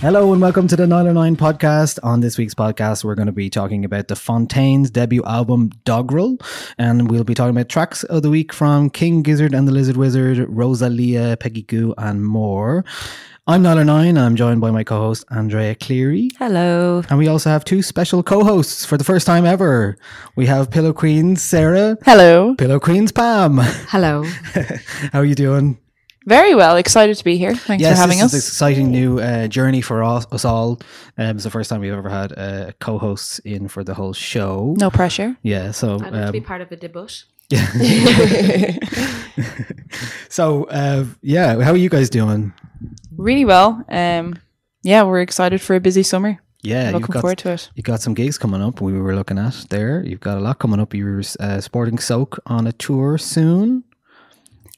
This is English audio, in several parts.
Hello and welcome to the Nialler9 podcast. On this week's podcast, we're going to be talking about the Fontaines' debut album, Dogrel, and we'll be talking about tracks of the week from King Gizzard and the Lizard Wizard, Rosalia, Peggy Gou, and more. I'm Nialler9, and I'm joined by my co host, Andrea Cleary. Hello. And we also have two special co hosts for the first time ever. We have Pillow Queen Sarah, Hello. Pillow Queen's Pam. Hello. How are you doing? Very well. Excited to be here. Thanks yes, for having this us. is an exciting new uh, journey for us, us all. Um, it's the first time we've ever had uh, co-hosts in for the whole show. no pressure. Yeah, so I'd like to be um, part of a debut. so uh, yeah, how are you guys doing? Really well. Um, yeah, we're excited for a busy summer. Yeah, Looking forward to it. You got some gigs coming up. We were looking at there. You've got a lot coming up. You're uh, sporting Soak on a tour soon.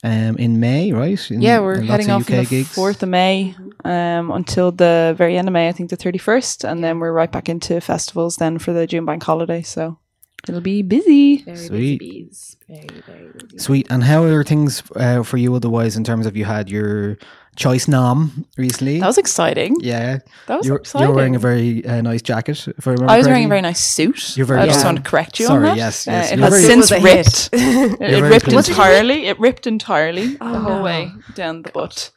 Um, in May, right? In- Yeah, we're heading of off on the. 4th of May um, until the very end of May, I think the 31st. And then we're right back into festivals then for the June bank holiday. So it'll be busy. Very Sweet. busy bees. Very, very busy. Sweet. And how are things uh, for you otherwise in terms of you had your choice nom recently? That was exciting. yeah. That was you're, exciting. You're wearing a very uh, nice jacket, if I remember I was wearing a very nice suit. You're very- I just Yeah. want to correct you Sorry, on that. yes, Uh, yes, it you're has very- since was ripped. hit. it ripped entirely. It ripped entirely Oh, the whole no. way down the butt.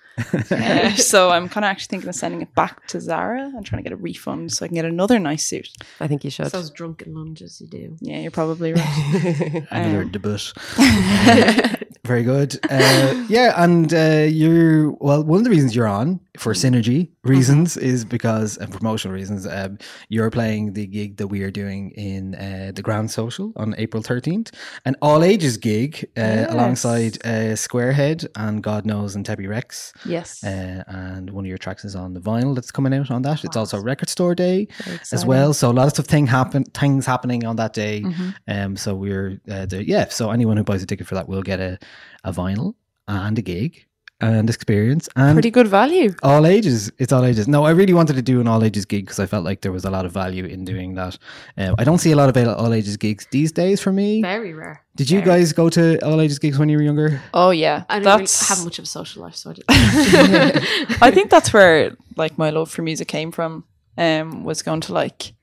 Uh, so I'm kind of actually thinking of sending it back to Zara and trying to get a refund so I can get another nice suit. I think you should. Those drunken lunges you do. Yeah, you're probably right. Another Um, debut. Very good. Uh, yeah, and uh, you're well. One of the reasons you're on for synergy reasons is because and promotional reasons. Um, you're playing the gig that we are doing in uh, the Grand Social on April 13th, an all ages gig uh, alongside uh, Squarehead and God knows and Tebi Rex. yes. Uh, and one of your tracks is on the vinyl that's coming out on that. It's also record store day as well. So lots of thing happen things happening on that day. Mm-hmm. Um, so we're uh, the, yeah. So anyone who buys a ticket for that will get a, a vinyl and a gig and experience and Pretty good value. all ages. It's all ages. No, I really wanted to do an all ages gig because I felt like there was a lot of value in doing that. Um, I don't see a lot of all ages gigs these days for me. Very rare. Did you guys go to all ages gigs when you were younger? Oh yeah, I don't really have much of a social life, so I didn't. I think that's where like my love for music came from. Um, was going to like,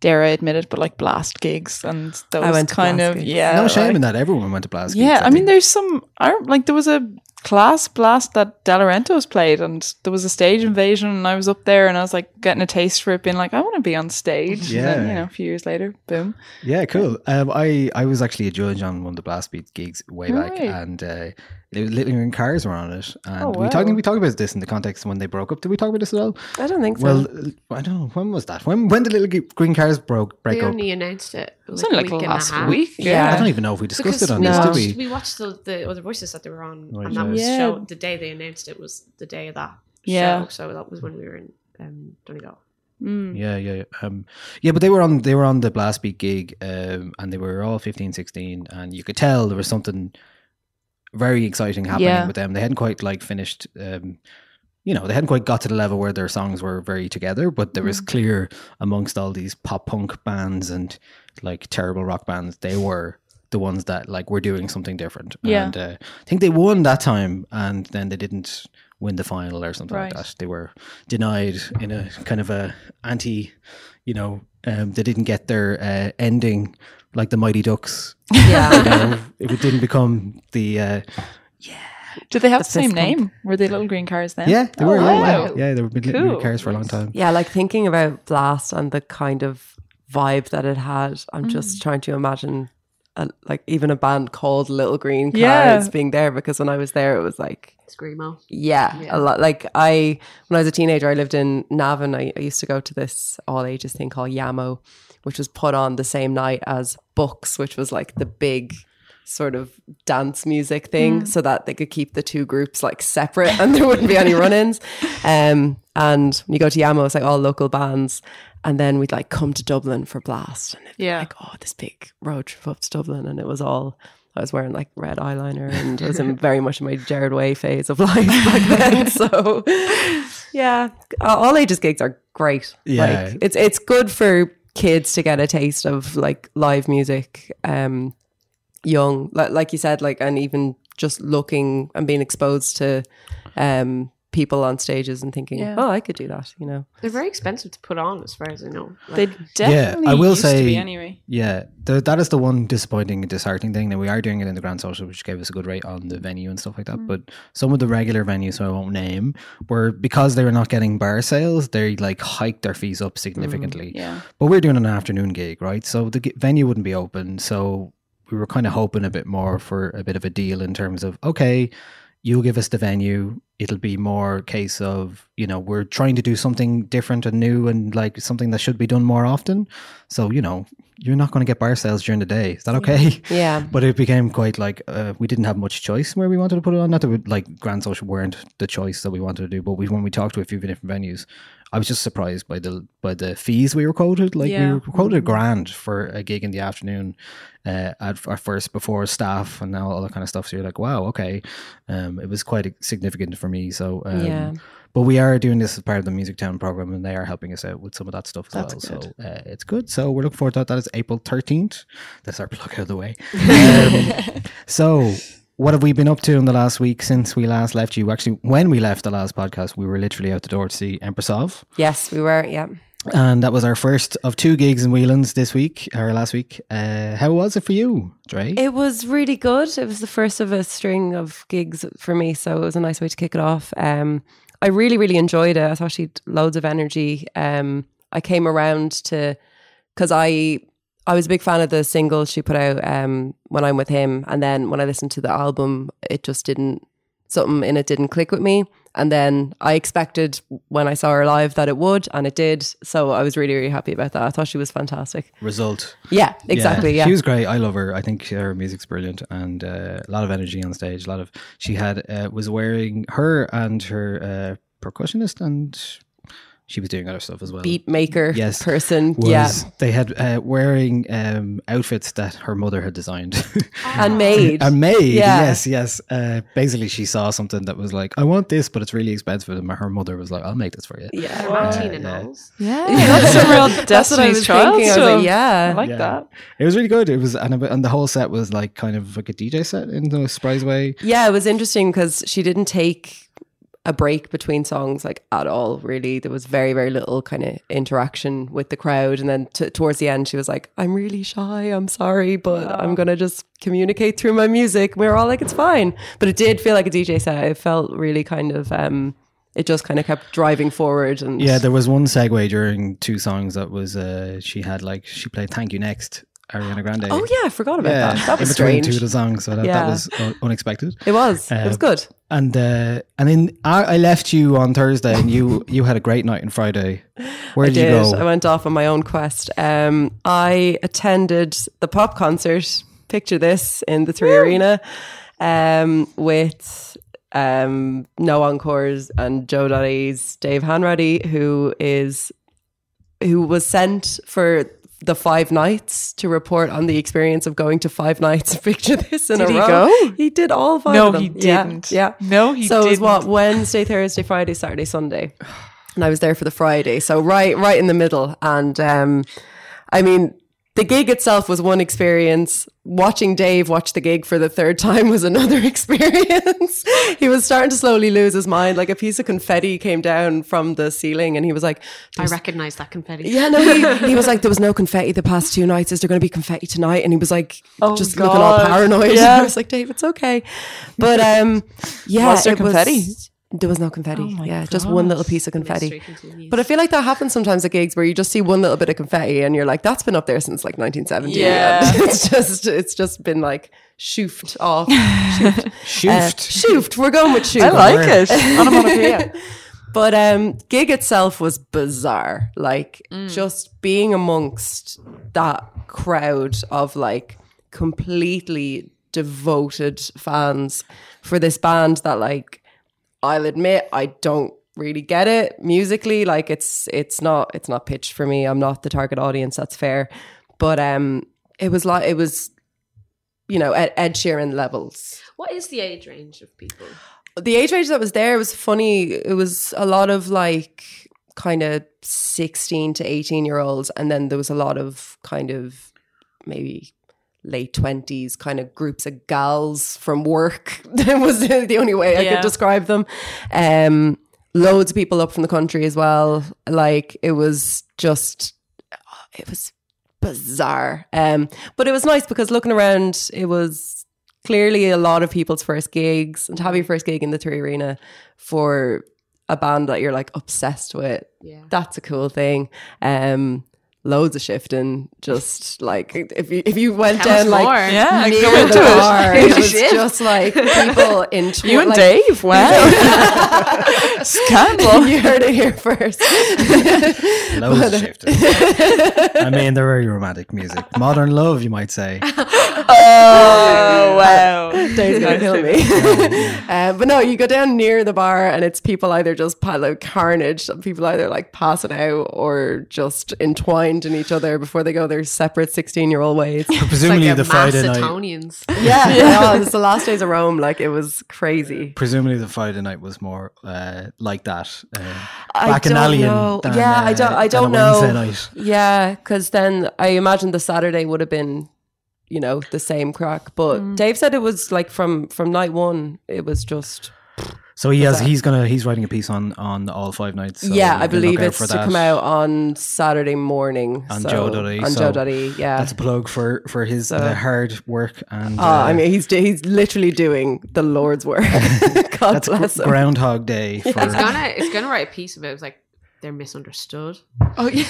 dare I admit it, but like blast gigs and those went kind of gigs. yeah. no shame like- in that. Everyone went to blast. Yeah, gigs, I mean, think. there's some. I don't- like there was a class blast that Delorentos played, and there was a stage invasion, and I was up there, and I was like getting a taste for it, being like, I want to be on stage. And then, Yeah. you know, a few years later, boom. Yeah, cool. Um, I I was actually a judge on one of the Blast Beats gigs way back, Right. and uh, Little Green Cars were on it, and Oh, we talked we talked about this in the context when they broke up. Did we talk about this at all? I don't think so. Well, I don't know when was that. When when did Little Green Cars broke break They up? only announced it like, only like week and last a week. Yeah. I don't even know if we discussed Because it on we this, watched, did we? we? watched the, the other voices that they were on, Right, and that yeah. was Yeah. show, the day they announced it was the day of that Yeah. show. So that was when we were in um, Donegal. Mm. Yeah, yeah, yeah. Um, yeah, but they were on they were on the Blast Beat gig, um, and they were all 15, 16, and you could tell there was something very exciting happening Yeah. with them. They hadn't quite like finished. Um, you know, they hadn't quite got to the level where their songs were very together, but there was clear amongst all these pop punk bands and like terrible rock bands, they were the ones that like were doing something different. Yeah. And uh, I think they won that time, and then they didn't win the final or something Right. like that. They were denied in a kind of a anti, you know, um, they didn't get their uh, ending like the Mighty Ducks. yeah. You know, it didn't become the uh, yeah. Did they have the, The same fist bump. name? Were they little green cars then? yeah, they Oh, were yeah, wow. yeah, yeah, they were little green cars for a long time. Yeah, like thinking about Blast and the kind of vibe that it had, I'm Mm. just trying to imagine a, like even a band called Little Green Cars Yeah. being there because when I was there, it was like, Screamo. yeah, Yeah. a lot. Like I, when I was a teenager, I lived in Navan. I, I used to go to this all ages thing called Yamo, which was put on the same night as Books, which was like the big sort of dance music thing so that they could keep the two groups like separate and there wouldn't be any run-ins. Um and when you go to Yamo it's like all local bands. And then we'd like come to Dublin for Blast and it'd be Yeah. like oh this big road trip up to Dublin. And it was all I was wearing like red eyeliner and I was in very much in my Gerard Way phase of life back then. So yeah all ages gigs are great. Yeah. like it's it's good for kids to get a taste of like live music um young like, like you said like and even just looking and being exposed to um people on stages and thinking Yeah. oh i could do that you know They're very expensive to put on, as far as I know. They definitely yeah, I will used to say- be anyway. Yeah, the, that is the one disappointing and disheartening thing. That we are doing it in the Grand Social, which gave us a good rate on the venue and stuff like that. Mm. But some of the regular venues, so I won't name, were because they were not getting bar sales, they like hiked their fees up significantly. Mm, yeah. But we're doing an afternoon gig, right? So the g- venue wouldn't be open. So we were kind of hoping a bit more for a bit of a deal in terms of, okay, you'll give us the venue. It'll be more case of, you know, we're trying to do something different and new and like something that should be done more often. So, you know, you're not going to get bar sales during the day. Is that okay? yeah But it became quite like uh, we didn't have much choice where we wanted to put it on. Not that we, like Grand Social weren't the choice that we wanted to do, but we when we talked to a few different venues, I was just surprised by the by the fees we were quoted. Like we were quoted a grand for a gig in the afternoon uh, at, at first before staff and now all that kind of stuff. So you're like, wow, okay. Um, it was quite significant for me. So um, Yeah. But we are doing this as part of the Music Town program, and they are helping us out with some of that stuff as That's well. good. So uh, it's good. So we're looking forward to that. That is April thirteenth. That's our plug out of the way. Um, so, what have we been up to in the last week since we last left you? Actually, when we left the last podcast, we were literally out the door to see Empress of, yes we were yeah and that was our first of two gigs in Whelan's this week or last week. Uh, how was it for you, Dre? It was really good. It was the first of a string of gigs for me, so it was a nice way to kick it off. Um, I really, really enjoyed it. I thought she had loads of energy. Um, I came around to because I I was a big fan of the single she put out um, when I'm with him, and then when I listened to the album, it just didn't something in it didn't click with me. And then I expected when I saw her live that it would, and it did. So I was really, really happy about that. I thought she was fantastic. Result. Yeah, exactly. Yeah, She was great. I love her. I think her music's brilliant and uh, a lot of energy on stage. A lot of she had uh, was wearing her and her uh, percussionist and she was doing other stuff as well. beat maker Yes, person. was yeah, they had uh, wearing um, outfits that her mother had designed and made. and made. Yeah. Yes, yes. Uh, basically, she saw something that was like, "I want this, but it's really expensive." And her mother was like, "I'll make this for you." yeah. Martina yeah. Knowles. Yeah, that's some real That's what Destiny's Child thinking. I was like, yeah. I like Yeah. that. It was really good. It was, and, and the whole set was like kind of like a DJ set in a surprise way. Yeah, it was interesting because she didn't take a break between songs like at all. Really, there was very very little kind of interaction with the crowd, and then t- towards the end, she was like, "I'm really shy. I'm sorry, but I'm gonna just communicate through my music." We were all like, "It's fine," but it did feel like a DJ set. It felt really kind of. um it just kind of kept driving forward and Yeah, there was one segue during two songs that was uh, she had like she played "Thank You" next, Ariana Grande. Oh yeah, I forgot about yeah, that. That was in between strange. two of the songs, so that, that was un- unexpected. It was. it was Um, good. And uh, and then I, I left you on Thursday, and you you had a great night on Friday. Where I did you go? I went off on my own quest. Um, I attended the pop concert. Picture this in the Three Arena um, with um, No Encores and JOE.ie's Dave Hanratty, who is who was sent for the five nights to report on the experience of going to five nights. Picture this in Did a he row. go? He did all five. No, of them. he didn't. Yeah, No, he so it was what. Wednesday, Thursday, Friday, Saturday, Sunday, and I was there for the Friday. So right, right in the middle. And um, I mean, the gig itself was one experience. Watching Dave watch the gig for the third time was another experience. he was starting to slowly lose his mind. Like a piece of confetti came down from the ceiling, and he was like, I recognize that confetti. yeah, no, he, he was like, there was no confetti the past two nights. Is there going to be confetti tonight? And he was like, Oh, just looking all paranoid. Yeah. I was like, Dave, it's okay. But um, yeah, Was there it confetti? There was no confetti. Oh my yeah, just one little piece of confetti. But I feel like that happens sometimes at gigs where you just see one little bit of confetti and you're like, that's been up there since like 1970. Yeah. It's just, it's just been like shoofed off. shoofed. Shoofed. shoofed. We're going with shoofed. I like it. Onomatopoeia. But um gig itself was bizarre. Like just being amongst that crowd of like completely devoted fans for this band that like I'll admit I don't really get it musically like it's it's not it's not pitched for me I'm not the target audience that's fair but um it was like it was you know at Ed Sheeran levels what is the age range of people? the age range that was there was funny. It was a lot of like kind of 16 to 18 year olds. And then there was a lot of kind of maybe late 20s kind of groups of gals from work. that was the only way I Yeah. could describe them. Um, loads of people up from the country as well. Like it was just, it was bizarre. Um, but it was nice because looking around, it was clearly a lot of people's first gigs and to have your first gig in the three arena for a band that you're like obsessed with Yeah. that's a cool thing um loads of shifting just like if you if you went Tell down like more. Yeah, near go into the it. bar, it was shift. just like people in tw- You and like, Dave, wow. Scandal. you heard it here first Loads of shifting. I mean, they're very romantic music. Modern love, you might say. Oh, wow. Dave's gonna kill me. uh, but no, you go down near the bar and it's people either just pile like carnage, some people either like passing out or just entwined in each other before they go their separate sixteen-year-old ways. Presumably, like the Friday mass night. Etonians. yeah, yeah. it's the last days of Rome. Like it was crazy. Presumably, the Friday night was more uh, like that. Uh, I bacchanalian don't know. than, yeah, I uh, don't. I don't know. Night. Yeah, because then I imagine the Saturday would have been, you know, the same crack. But Mm. Dave said it was like from from night one. It was just So he has. He's gonna. He's writing a piece on on all five nights. so yeah. I believe it's for to that. come out on Saturday morning on so- JOE.ie. On so JOE.ie, yeah. That's a plug for for his uh, hard work and. Oh, I uh, mean, he's he's literally doing the Lord's work. God that's bless him. Groundhog Day. For, It's gonna it's gonna write a piece about it. It's like they're misunderstood. Oh, yeah.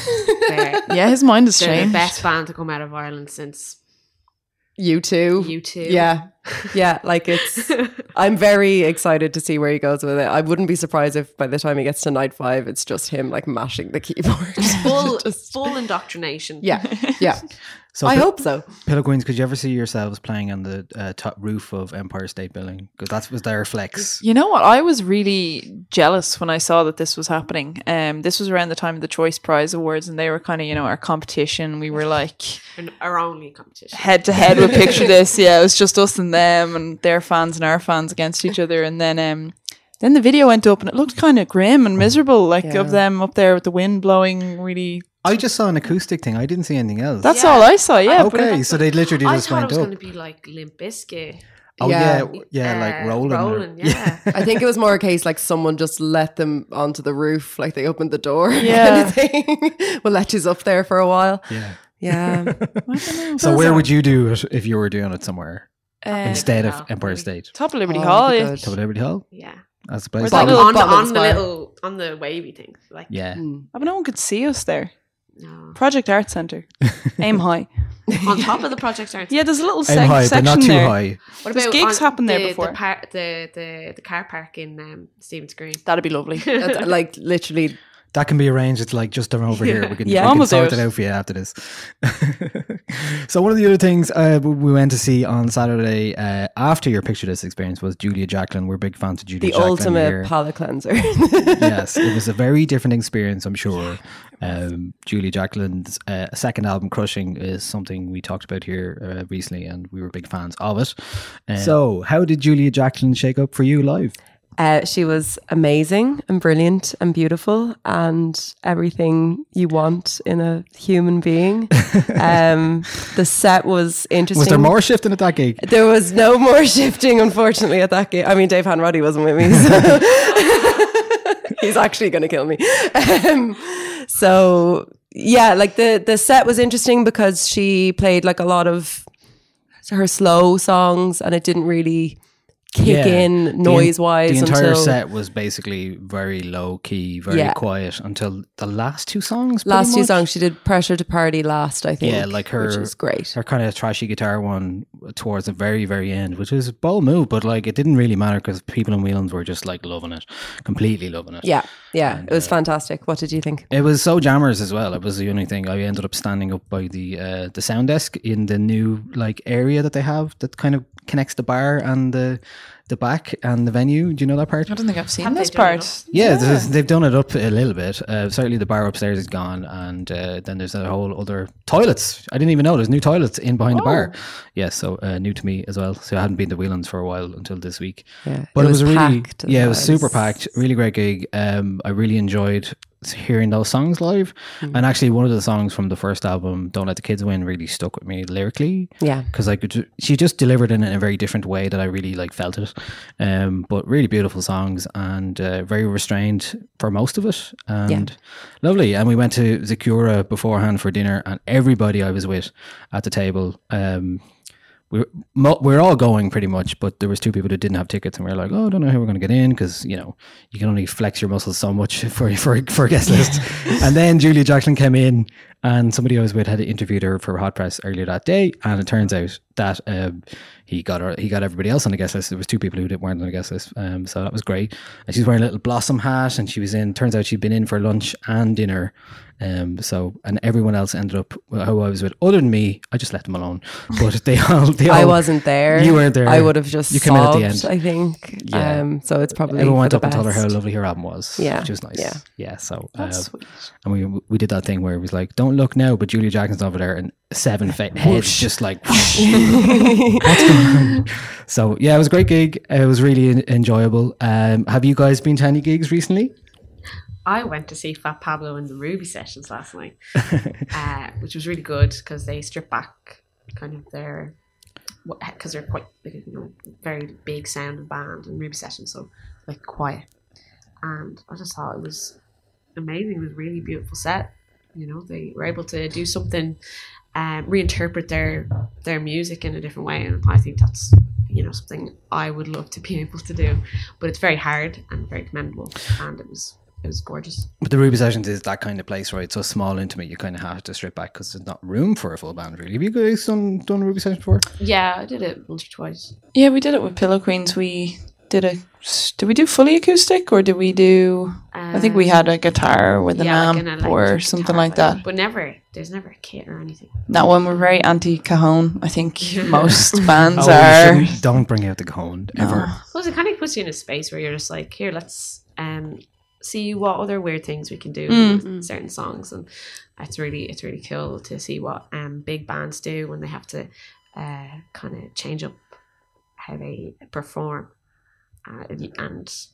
They're, Yeah, his mind is they're the changed. best band to come out of Ireland since U2. you two. Yeah, yeah. Like it's. I'm very excited to see where he goes with it. I wouldn't be surprised if by the time he gets to night five, it's just him like mashing the keyboard. full Just- full indoctrination. yeah, yeah. so I Pi- hope so. Pillow Queens, could you ever see yourselves playing on the uh, top roof of Empire State Building? Because that was their flex. You know what? I was really jealous when I saw that this was happening. Um, this was around the time of the Choice Prize Awards, and they were kind of, you know, our competition. We were like And our only competition. head to head with Picture This. Yeah, it was just us and them, and their fans and our fans against each other. And then, um, then the video went up, and it looked kind of grim and miserable, like Yeah. of them up there with the wind blowing. Really, I just saw an acoustic thing. I didn't see anything else. that's Yeah. all I saw. Yeah, okay. So they literally I just went up. I thought it was going to be like Limp Bizkit. oh Yeah. yeah, yeah, like Uh, rolling. rolling, yeah. I think it was more a case like someone just let them onto the roof, like they opened the door. Yeah. kind of thing. we'll let you up there for a while. yeah. Yeah. So where would you do it if you were doing it somewhere um, instead of Empire. State? top of Liberty Oh, Hall. yeah. Top of Liberty Hall. Yeah. That's the place. Where's to that be. little on the on the little on the wavy thing. Like. Yeah. But no one could see us there. No. Project Art Center. Aim high. On top of the project art. Center. Yeah, there's a little Aim sec- high, but section not too there. high. What There's about gigs on happened there before. The, par- the the the car park in um, Stephen's Green. That'd be lovely. Like literally That can be arranged. It's like just around over here. We can, Yeah. we can sort it it. out for you after this. so one of the other things uh, we- we went to see on Saturday uh, after your picture this experience was Julia Jacklin. We're big fans of Julia the Jacklin ultimate here. palate cleanser. yes, it was a very different experience, I'm sure. Um, Julia Jacklin's uh, second album, Crushing, is something we talked about here uh, recently, and we were big fans of it. Uh, so, how did Julia Jacklin shake up for you live? Uh, she was amazing and brilliant and beautiful and everything you want in a human being. um, the set was interesting. Was there more shifting at that gig? There was no more shifting, unfortunately, at that game. I mean, Dave Hanratty wasn't with me. So he's actually going to kill me. Um, so, yeah, like the, the set was interesting because she played like a lot of her slow songs and it didn't really kick Yeah. in The noise wise The entire until set was basically very low key, very Yeah. quiet until the last two songs. last two much. songs. She did Pressure to Party last, I think. Yeah, like her, Which is great. Her kind of trashy guitar one towards the very, very end, which is a bold move, but like it didn't really matter because people in Whelan's were just like loving it, completely loving it. Yeah, yeah. it uh, was fantastic. What did you think? It was so jammers as well. It was the only thing. I ended up standing up by the uh, the sound desk in the new like area that they have that kind of connects the bar and the the back and the venue. Do you know that part? I don't think I've seen Have this part. Yeah, there's- they've done it up a little bit. Uh, certainly, the bar upstairs is gone, and uh, then there's a whole other toilets. I didn't even know there's new toilets in behind the bar. Yeah, so uh, new to me as well. So I hadn't been to Whelan's for a while until this week. Yeah, but it it was, was really yeah, it was super packed. Really great gig. Um, I really enjoyed hearing those songs live, Mm-hmm. and actually one of the songs from the first album, "Don't Let the Kids Win," really stuck with me lyrically Yeah. because I could. She just delivered it in a very different way that I really like felt it. Um, but really beautiful songs and uh, very restrained for most of it, and lovely. And we went to Zakura beforehand for dinner, and everybody I was with at the table. Um, we were, mo- we we're all going pretty much, but there was two people who didn't have tickets, and we were like, "Oh, I don't know how we're going to get in because you know you can only flex your muscles so much for for for a guest list." and then Julia Jacklin came in, and somebody I was with had interviewed her for Hot Press earlier that day, and it turns out that um, he got her, he got everybody else on the guest list. There was two people who didn't weren't on the guest list, um, so that was great. And she's wearing a little blossom hat, and she was in. Turns out she'd been in for lunch and dinner. Um, so and everyone else ended up who I was with, other than me. I just left them alone. But they all, they all I wasn't there. You weren't there. I would have just You came in at the end. I think. Yeah. Um, so it's probably Everyone went up and told her how lovely her album was. Yeah, which was nice. yeah. yeah. So That's sweet. and we we did that thing where it was like, don't look now, but Julia Jacklin's over there, and seven fa- heads just like. what's going on? So yeah, it was a great gig. It was really en- enjoyable. Um, have you guys been to any gigs recently? I went to see Fat Pablo in the Ruby sessions last night, uh, which was really good because they stripped back kind of their because they're quite you know very big sound and band and Ruby sessions, so like quiet. And I just thought it was amazing. It was a really beautiful set. You know, they were able to do something, um, reinterpret their their music in a different way, and I think that's you know something I would love to be able to do. But it's very hard and very commendable, and it was it was gorgeous. But the Ruby Sessions is that kind of place, right? So small, intimate. You kind of have to strip back because there's not room for a full band. Really, have you guys done done a Ruby Sessions before? Yeah, I did it once or twice. Yeah, we did it with Pillow Queens. We did a. Did we do fully acoustic or did we do? I think we had a guitar with an Yeah, like amp an or something like that. But never, there's never a kit or anything. That one we're very anti cajon. I think most bands Oh, are. don't bring out the cone ever. Well, it kind of puts you in a space where you're just like, here, let's um see what other weird things we can do Mm. with certain songs, and it's really it's really cool to see what um big bands do when they have to uh kind of change up how they perform, uh, and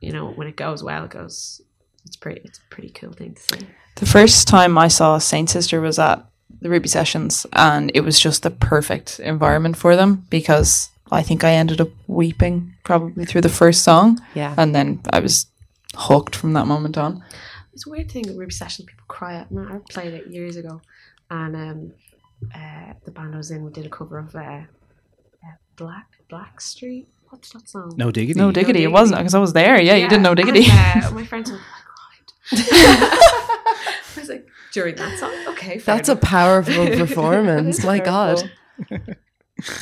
you know when it goes well, it goes. It's pretty. It's a pretty cool thing to see. The first time I saw Saint Sister was at the Ruby Sessions, and it was just the perfect environment for them because I think I ended up weeping probably through the first song. Yeah. And then I was hooked from that moment on. It's a weird thing at Ruby Sessions. People cry at. I, I played it years ago, and um, uh, the band I was in we did a cover of uh, uh, Black Black Street. What's that song? No diggity. No diggity, it wasn't because I was there. Yeah, you didn't know diggity. And, uh, my friends were like, I cried. I was like, during that song. Okay, fair That's a powerful performance. My God.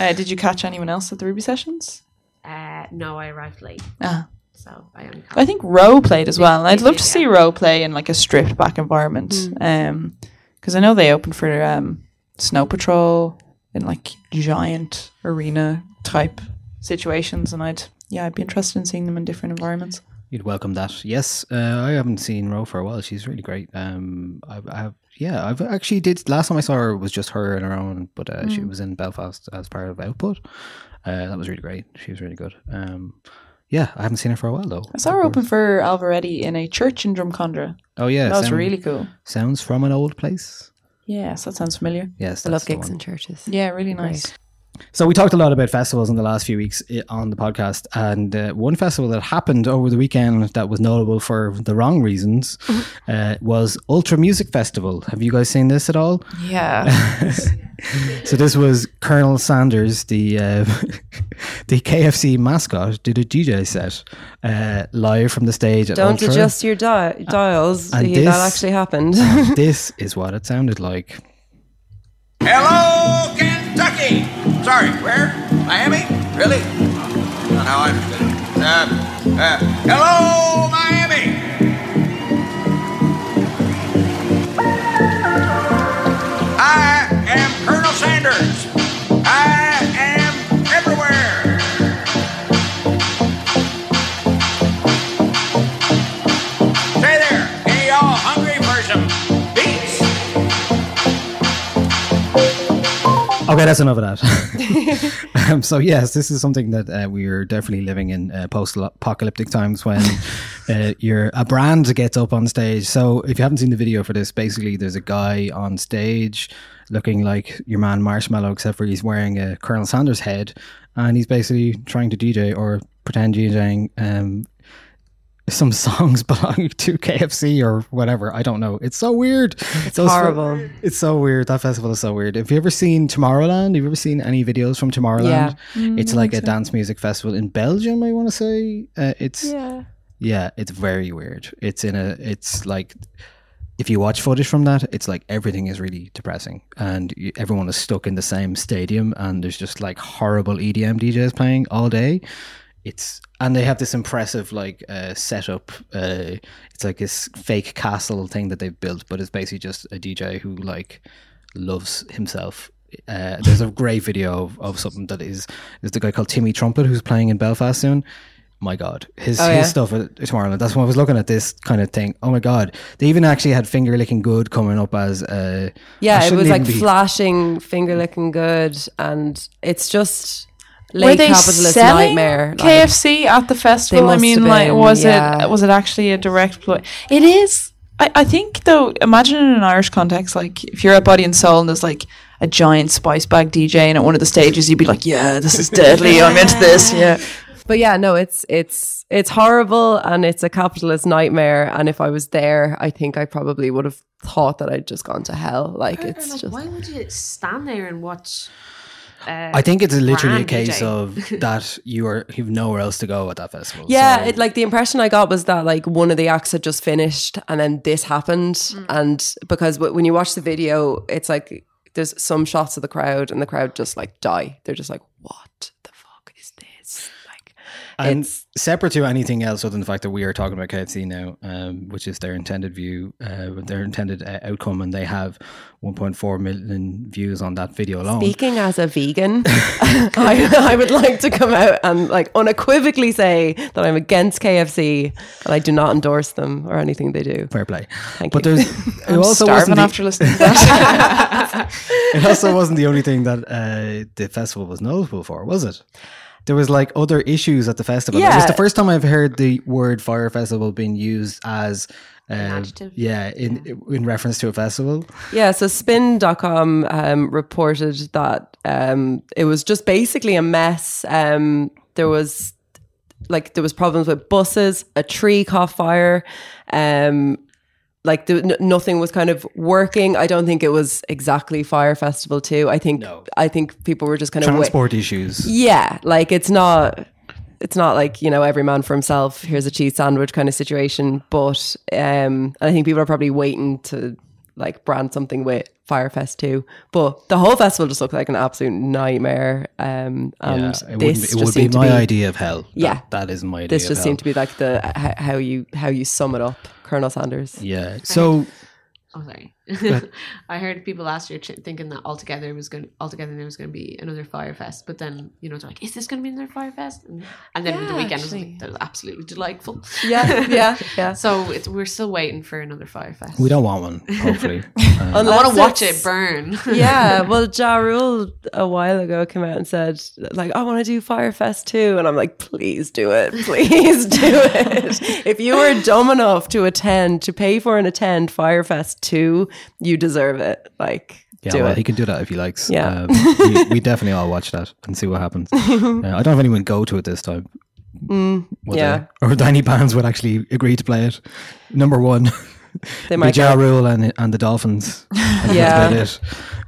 Uh, did you catch anyone else at the Ruby sessions? Uh, no, I arrived late, Ah. so I only. I think Row played as well, and I'd love to see yeah. Row play in like a stripped back environment. Um, because I know they opened for um Snow Patrol in like giant arena type situations, and I'd yeah, I'd be interested in seeing them in different environments. You'd welcome that. Yes, uh, I haven't seen Ro for a while. She's really great. Um, I've, I have, yeah, I've actually did. Last time I saw her was just her and her own, but uh, she was in Belfast as part of Output. Uh, that was really great. She was really good. Um, yeah, I haven't seen her for a while though. I saw her open for Alvaretti in a church in Drumcondra. Oh yeah, that was really cool. Sounds from an old place. Yes, that sounds familiar. Yes, I love gigs one. in churches. Yeah, really nice. So we talked a lot about festivals in the last few weeks on the podcast, and uh, one festival that happened over the weekend that was notable for the wrong reasons uh, was Ultra Music Festival. Have you guys seen this at all? Yeah. So this was Colonel Sanders, the uh, the KFC mascot, did a DJ set uh, live from the stage. At Don't Ultra. adjust your di- dials. and Yeah, this- that actually happened. this is what it sounded like. Hello, Kentucky. Sorry, where? Miami? Really? Oh, now I understand. Uh, uh, hello, Miami. I am Colonel Sanders. Okay, that's enough of that. um, so yes, this is something that uh, we are definitely living in uh, post-apocalyptic times when uh, you're a brand gets up on stage. So if you haven't seen the video for this, basically there's a guy on stage looking like your man Marshmello, except for he's wearing a Colonel Sanders head, and he's basically trying to DJ or pretend DJing. Um, some songs belong to KFC or whatever. I don't know. It's so weird. It's horrible. it's so weird. That festival is so weird. Have you ever seen Tomorrowland? Have you ever seen any videos from Tomorrowland? Yeah. It's like a dance music festival in Belgium, I want to say. Uh, it's yeah. yeah, it's very weird. It's in a it's like if you watch footage from that, it's like everything is really depressing and you, everyone is stuck in the same stadium and there's just like horrible EDM DJs playing all day. It's and they have this impressive like uh, setup. Uh, it's like this fake castle thing that they've built, but it's basically just a DJ who like loves himself. Uh, there's a great video of, of something that is there's the guy called Timmy Trumpet who's playing in Belfast soon. My God, his Oh, his yeah? stuff at Tomorrowland. That's when I was looking at this kind of thing. Oh my God, they even actually had finger licking good coming up as uh, Yeah, it was like be- flashing, finger licking good, and it's just late they capitalist selling nightmare. like- KFC at the festival? I must mean, have like, was yeah. it was it actually a direct ploy? It is. I, I think though. Imagine in an Irish context, like if you're at Body and Soul and there's like a giant spice bag DJ and at one of the stages, you'd be like, "Yeah, this is deadly. I'm into this." Yeah. But yeah, no, it's it's it's horrible and it's a capitalist nightmare. And if I was there, I think I probably would have thought that I'd just gone to hell. Like it's Like, just why would you stand there and watch? Uh, I think it's literally a case DJ? of that you are you've nowhere else to go at that festival. Yeah, So- it, like the impression I got was that like one of the acts had just finished and then this happened, Mm. and because w- when you watch the video, it's like there's some shots of the crowd and the crowd just like die. They're just like, what the fuck is this? Like, and it's separate to anything else other than the fact that we are talking about KFC now, um, which is their intended view, uh, their intended uh, outcome, and they have 1.4 million views on that video alone. Speaking as a vegan, I, I would like to come out and like unequivocally say that I'm against KFC and I do not endorse them or anything they do. Fair play. Thank but you. there's it I'm also starving wasn't the, after listening to that. it also wasn't the only thing that uh, the festival was notable for, was it? There was like other issues at the festival. It was the first time I've heard the word Fyre Festival being used as uh, adjective. yeah, in in reference to a festival. Yeah, so spin.com um, reported that um, it was just basically a mess. Um, there was like there was problems with buses, a tree caught fire. Um, like the, n- nothing was kind of working. I don't think it was exactly Fyre Festival too. I think No. I think people were just kind of wait- Transport issues. yeah, like it's not it's not like, you know, every man for himself, here's a cheese sandwich kind of situation. But um and I think people are probably waiting to like brand something with Fyrefest too. But the whole festival just looked like an absolute nightmare. Um, and yeah, this it would, it just would be seemed to my idea of hell. That- Yeah. that is my idea. This of just hell. seemed to be like the how you how you sum it up, Colonel Sanders. Yeah. So Oh, sorry. Ahead. I heard people last year ch- thinking that altogether it was going altogether there was going to be another Fyrefest, but then you know they're like, is this going to be another Fyrefest? And, and then the Yeah, weekend was like, that was absolutely delightful. Yeah, yeah, yeah. So it's, we're still waiting for another Fyrefest. we don't want one. Hopefully, Um, I want to watch it burn. yeah, well, Ja Rule a while ago came out and said, like, I want to do Fyrefest too. And I'm like, please do it. Please do it. if you were dumb enough to attend, to pay for and attend Fyrefest 2, you deserve it. Like, yeah. do well, it. he can do that if he likes. Yeah. Um, we, we definitely all watch that and see what happens. Uh, I don't have anyone go to it this time. Mm, yeah. they? Or any bands would actually agree to play it. Number one, They might Ja Rule and and the Dolphins. And Yeah. that's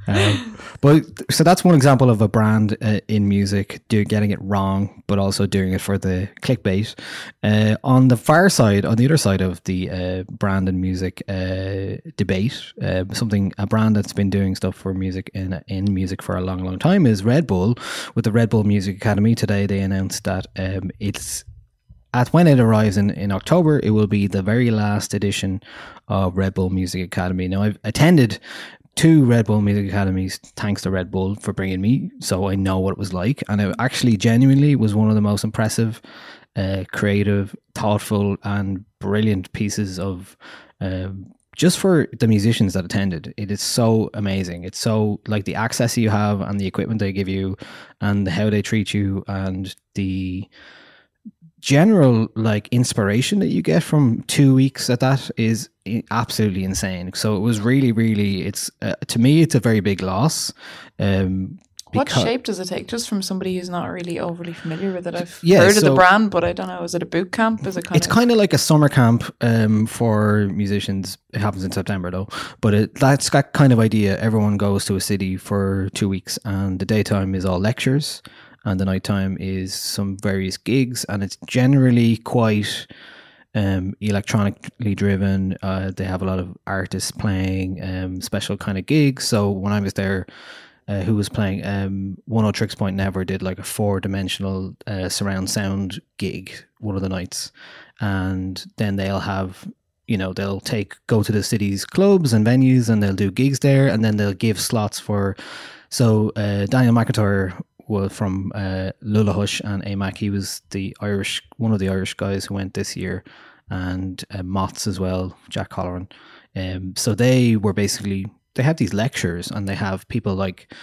about it. Um, but so that's one example of a brand uh, in music do getting it wrong, but also doing it for the clickbait. Uh, on the far side, on the other side of the uh, brand and music uh, debate, uh, something a brand that's been doing stuff for music in in music for a long, long time is Red Bull. With the Red Bull Music Academy today, they announced that um, it's at when it arrives in, in October, it will be the very last edition of Red Bull Music Academy. Now, I've attended two Red Bull Music Academies thanks to Red Bull for bringing me, so I know what it was like. And it actually genuinely was one of the most impressive, uh, creative, thoughtful, and brilliant pieces of. Um, just for the musicians that attended, it is so amazing. It's so like the access you have and the equipment they give you, and how they treat you, and the general like inspiration that you get from two weeks at that is absolutely insane. So it was really, really. It's uh, to me, it's a very big loss. Um, What shape does it take? Just from somebody who's not really overly familiar with it. I've Yeah, heard of the brand, but I don't know. Is it a boot camp? Is it kind It's of kind of like a summer camp um, for musicians. It happens in September though, but it, that's that kind of idea. Everyone goes to a city for two weeks, and the daytime is all lectures, and the nighttime is some various gigs, and it's generally quite um, electronically driven. Uh, they have a lot of artists playing um, special kind of gigs. So when I was there, uh, who was playing um, Oneohtrix Point Never did like a four dimensional uh, surround sound gig one of the nights, and then they'll have you know they'll take go to the city's clubs and venues and they'll do gigs there, and then they'll give slots for. So uh, Daniel McIntyre was from uh, Lula Hush and AMAC. He was the Irish one of the Irish guys who went this year, and uh, Mott's as well, Jack Colleran. Um, so they were basically they have these lectures and they have people like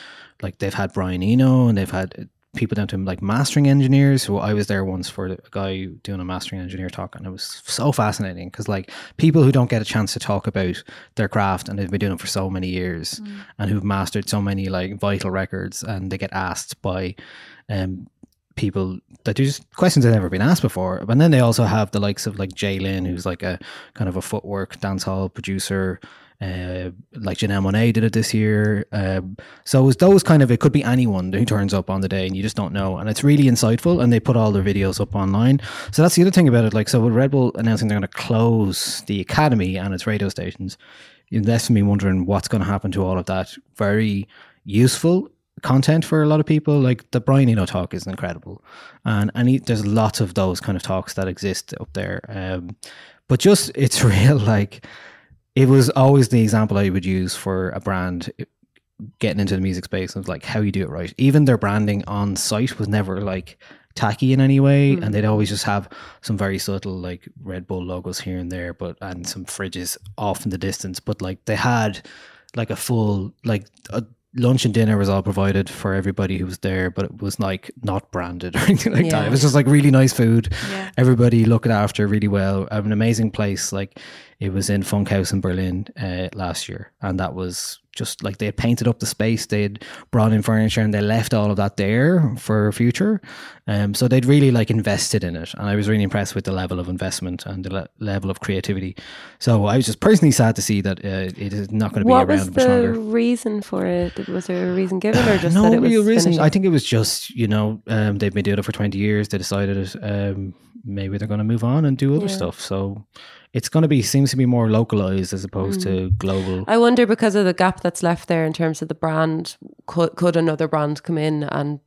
like they've had Brian Eno and they've had people down to like mastering engineers who I was there once for a guy doing a mastering engineer talk and it was so fascinating because like people who don't get a chance to talk about their craft and they've been doing it for so many years and who've mastered so many like vital records and they get asked by um people that do just questions that have never been asked before. And then they also have the likes of like Jlin, who's like a kind of a footwork dancehall producer. Uh, like Janelle Monáe did it this year. Um, so it was those kind of, it could be anyone who turns up on the day and you just don't know. And it's really insightful and they put all their videos up online. So that's the other thing about it. Like, so with Red Bull announcing they're going to close the Academy and its radio stations, it left me wondering what's going to happen to all of that very useful content for a lot of people. Like the Brian Eno talk is incredible, and and he, there's lots of those kind of talks that exist up there. Um, but just it's real like it was always the example I would use for a brand getting into the music space of like how you do it right. Even their branding on site was never like tacky in any way, and mm. they'd always just have some very subtle like Red Bull logos here and there, but and some fridges off in the distance. But like they had like a full like a lunch and dinner was all provided for everybody who was there, but it was like not branded or anything like that. It was just like really nice food. Yeah. Everybody looked after really well. An amazing place. Like it was in Funkhaus in Berlin uh, last year, and that was just like they had painted up the space. They had brought in furniture, and they left all of that there for future. Um, so they'd really like invested in it, and I was really impressed with the level of investment and the le- level of creativity. So I was just personally sad to see that uh, it is not going to be What around was much the reason for it? Was there a reason given, or just no that it was real reason. finished I think it was just you know um, they've been doing it for twenty years. They decided um, maybe they're going to move on and do other Yeah. stuff. So it's going to be seems to be more localized as opposed to mm. global. I wonder because of the gap that's left there in terms of the brand, could could another brand come in and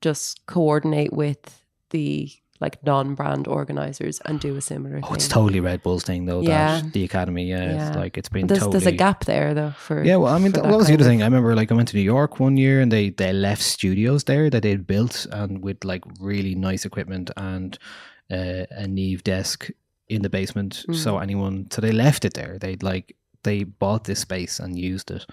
just coordinate with the like non-brand organizers and do a similar Oh, thing? it's totally Red Bull's thing though. Yeah. That the academy, yeah, it's like it's been there's, totally. there's a gap there though for Yeah, well, I mean, that what was the other thing? I remember, like, I went to New York one year, and they they left studios there that they'd built, and with like really nice equipment and uh, a Neve desk in the basement. So Mm. anyone, so they left it there. They'd like they bought this space and used it,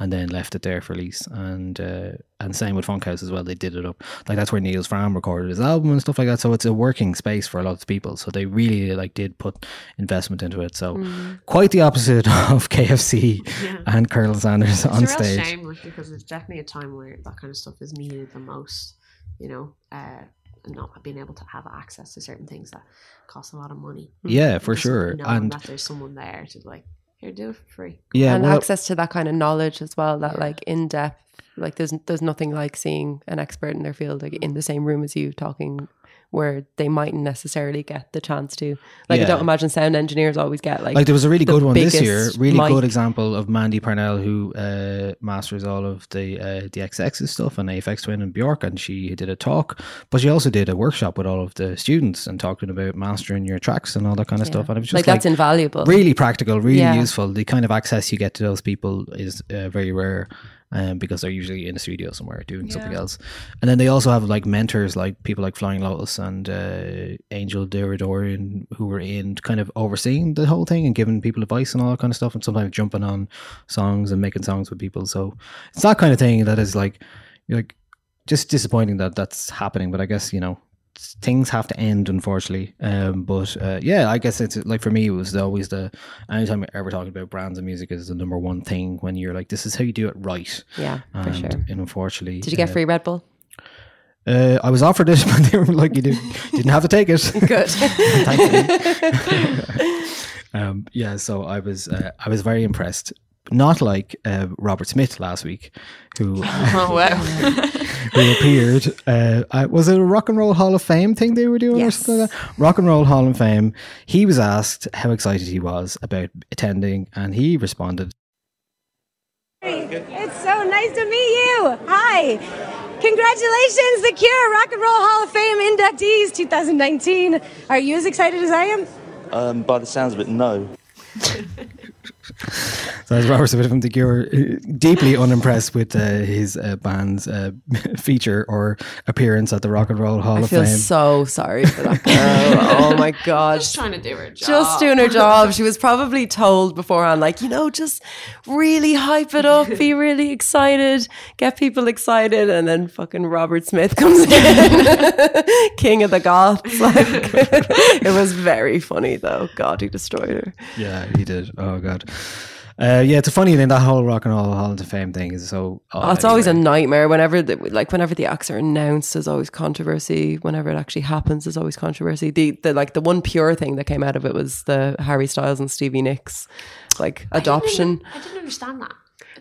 and then left it there for lease. And uh, and same with Funkhaus as well. They did it up like that's where Nils Frahm recorded his album and stuff like that. So it's a working space for a lot of people. So they really like did put investment into it. So Mm. quite the opposite of KFC Yeah. and Colonel Sanders It's on stage. shame, like, because it's definitely a time where that kind of stuff is needed the most. You know, uh, not being able to have access to certain things that cost a lot of money. Hmm. Yeah, for Just sure. knowing And that there's someone there to like, here, do it for free. yeah, and well, access to that kind of knowledge as well that like in depth like there's there's nothing like seeing an expert in their field like in the same room as you talking where they mightn't necessarily get the chance to like Yeah. I don't imagine sound engineers always get like like there was a really good one this year. Really good example of Mandy Parnell, who uh, masters all of the uh, the XX's stuff and Aphex Twin and Bjork, and she did a talk, but she also did a workshop with all of the students and talking about mastering your tracks and all that kind of stuff. And it was just like that's invaluable really practical, really Yeah. useful. The kind of access you get to those people is uh, very rare. Um, because they're usually in a studio somewhere doing something else, and then they also have like mentors, like people like Flying Lotus and uh, Angel Deradoorian, who were in kind of overseeing the whole thing and giving people advice and all that kind of stuff, and sometimes jumping on songs and making songs with people. So it's that kind of thing that is like, you're like, just disappointing that that's happening. But I guess you know things have to end, unfortunately. Um, but uh, yeah, I guess it's like for me, it was always the anytime we're ever talking about brands and music is the number one thing when you're like, this is how you do it right. Yeah, for and, sure. And unfortunately, did you get uh, free Red Bull Uh, I was offered it, but they were like, you didn't, didn't have to take it. good Thank you. um, yeah, so I was uh, I was very impressed. Not like uh, Robert Smith last week, who Oh, wow. who appeared. Uh, I, was it a Rock and Roll Hall of Fame thing they were doing or something like that? Rock and Roll Hall of Fame. He was asked how excited he was about attending, and he responded, It's so nice to meet you. Hi. Congratulations, The Cure Rock and Roll Hall of Fame inductees 2019. Are you as excited as I am? Um, by the sounds of it, no. So as Robert Smith from The Cure, uh, deeply unimpressed with uh, his uh, band's uh, feature or appearance at the Rock and Roll Hall I of Fame. I feel so sorry for that girl oh my god Just trying to do her job. just doing her job. She was probably told beforehand, like, you know, just really hype it up, be really excited, get people excited, and then fucking Robert Smith comes in, king of the goths. Like, it was very funny though. God, he destroyed her. Yeah, he did. Oh god. Uh, yeah, it's a funny thing. That whole Rock and Roll Hall of Fame thing is so. Oh, it's always a nightmare. Whenever, the, like, whenever the acts are announced, there's always controversy. Whenever it actually happens, there's always controversy. The, the like, the one pure thing that came out of it was the Harry Styles and Stevie Nicks, like, adoption. I didn't understand that.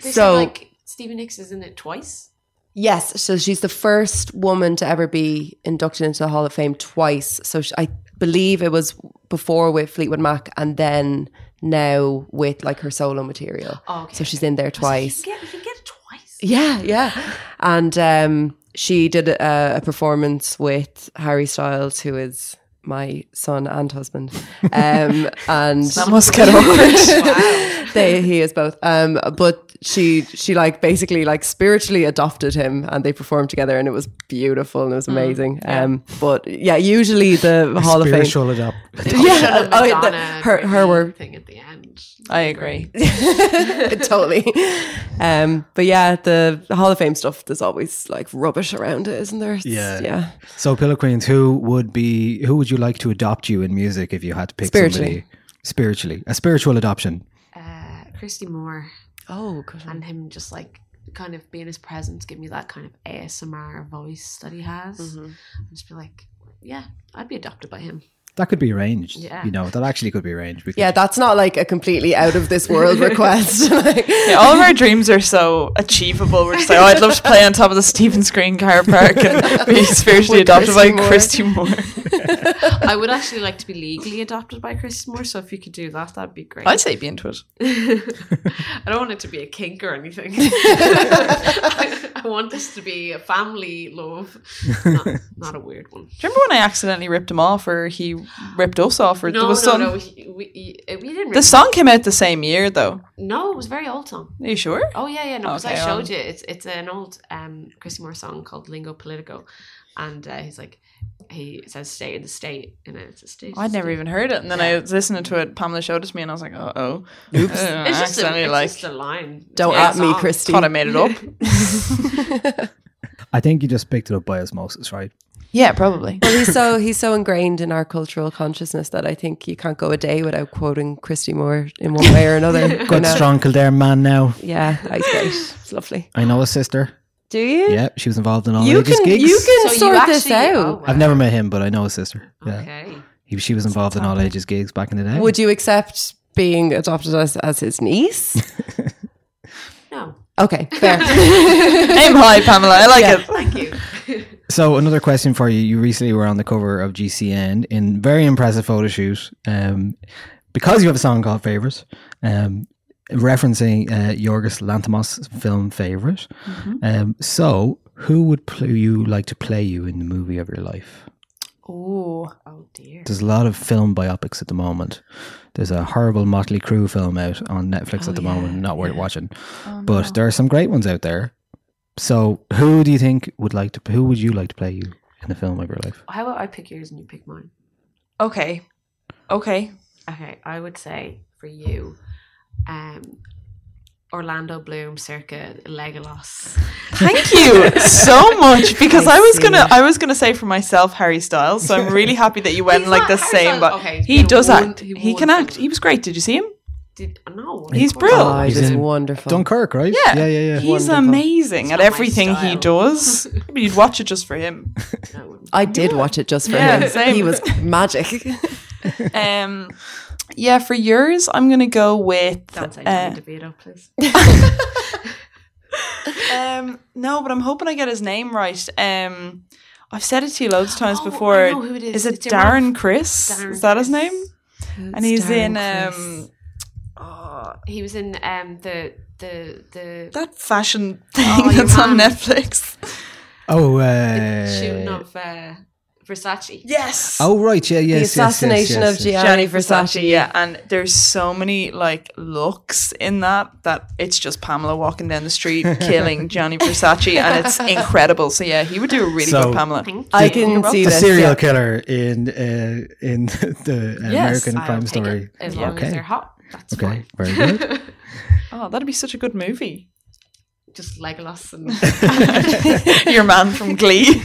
They So- so, like Stevie Nicks is in it twice. Yes, so she's the first woman to ever be inducted into the Hall of Fame twice. So she, I believe it was before with Fleetwood Mac, and then now with like her solo material. Oh, okay, so she's in there twice. You can get, you can get it twice. Yeah, yeah. And um, she did a, a performance with Harry Styles, who is my son and husband. Um, and That must get awkward. they, he is both. Um, but she, she like basically like spiritually adopted him, and they performed together, and it was beautiful and it was amazing. Um, but yeah, usually the Hall of Fame. spiritual adopt. Yeah, oh, the- her her were thing at the end. I agree. totally. Um, but yeah, the Hall of Fame stuff, there's always like rubbish around it, isn't there? It's- Yeah. Yeah. So, Pillow Queens, who would be who would you like to adopt you in music if you had to pick Spiritually. somebody spiritually? A spiritual adoption. Uh, Christy Moore Oh, good. and him just like kind of being his presence, give me that kind of ASMR voice that he has. Mm-hmm. And just be like, yeah, I'd be adopted by him. That could be arranged. Yeah. You know, that actually could be arranged. Could- Yeah, that's not like a completely out of this world request. Like- Yeah, all of our dreams are so achievable. We're just like, oh, I'd love to play on top of the Stephen's Green car park and be spiritually With adopted by Christy Moore. I would actually like to be legally adopted by Chris Moore, so if you could do that, that'd be great. I'd say be into it. I don't want it to be a kink or anything. I, I want this to be a family love, not, not a weird one. Do you remember when I accidentally ripped him off, or he ripped us off, or No, there was no, some? no. We, we, we didn't. The song came out the same year, though. No, it was very old song. Are you sure? Oh yeah, yeah. No, because I showed um, you. It's it's an old um Christy Moore song called Lingo Politico, and uh, he's like he says "stay in the state" and it. It's a state. I'd never even heard it, and then I was listening to it. Pamela showed it to me, and I was like, "Oh, oh, Oops. Uh, it's just a, accidentally it's like just a line. Don't It's at me, song. Christy. thought I made it up." I think you just picked it up by osmosis, right? yeah, probably. well, he's so he's so ingrained in our cultural consciousness that I think you can't go a day without quoting Christy Moore in one way or another. you Good, know? strong Kildare man now. Yeah, he's great. It's lovely. I know his sister. Do you? Yeah, she was involved in all You ages can gigs. you can So you sort this actually- out. oh, wow. I've never met him, but I know his sister. Yeah, Okay. he, she was involved in all ages gigs back in the day. Would you accept being adopted as, as his niece? No. Okay, fair. Aim high, Pamela. I like it. Thank you. So another question for you. You recently were on the cover of GCN in very impressive photo shoot. Um, because you have a song called Favors, um, referencing uh, Yorgos Lanthimos' film Favorite. Um, so who would play you like to play you in the movie of your life? Ooh. Oh dear. There's a lot of film biopics at the moment. There's a horrible Motley Crue film out on Netflix at the moment, not worth watching. but there are some great ones out there. So, who do you think would like to? Who would you like to play you in the film of your life? How about I pick yours and you pick mine? Okay. Okay. Okay, I would say for you, um, Orlando Bloom, circa Legolas. Thank you so much because I I, was gonna I was gonna say for myself Harry Styles. So I'm really happy that you went like the Harry same. Styles- But okay, he does one- act. he He can film. act. He was great. Did you see him? Did no? He's brilliant. oh, He's he's in wonderful. Dunkirk, right? Yeah. yeah, yeah. yeah. He's Wonderful. amazing It's at everything he style. does. But you'd watch it just for him. I did watch it just for Yeah, him. same. He was magic. Um, yeah, for yours, I'm gonna go with. Don't say uh, Danny DeVito, please. um, no, but I'm hoping I get his name right. Um, I've said it to you loads of times Oh, I before. know who it is. Is it It's Imran- Darren Criss? Darren is that his Criss. name? and he's in um, Oh, he was in um the the the that fashion thing Oh, that's on. Netflix. Oh, uh, shooting of uh, Versace. Yes. oh, right. Yeah, yes. the yes, yes, assassination yes, of yes. Gianni Gianni Versace. Versace, yeah, and there's so many like looks in that that it's just Pamela walking down the street killing Gianni Versace, and it's incredible. So yeah, he would do a really So- good Pamela. I can see The this. serial yeah. killer in uh, in the Yes, American I'll Crime Story. it, as long okay. as they're hot. That's Okay, fine. very good. Oh, that'd be such a good movie. Just Legolas and Your man from Glee.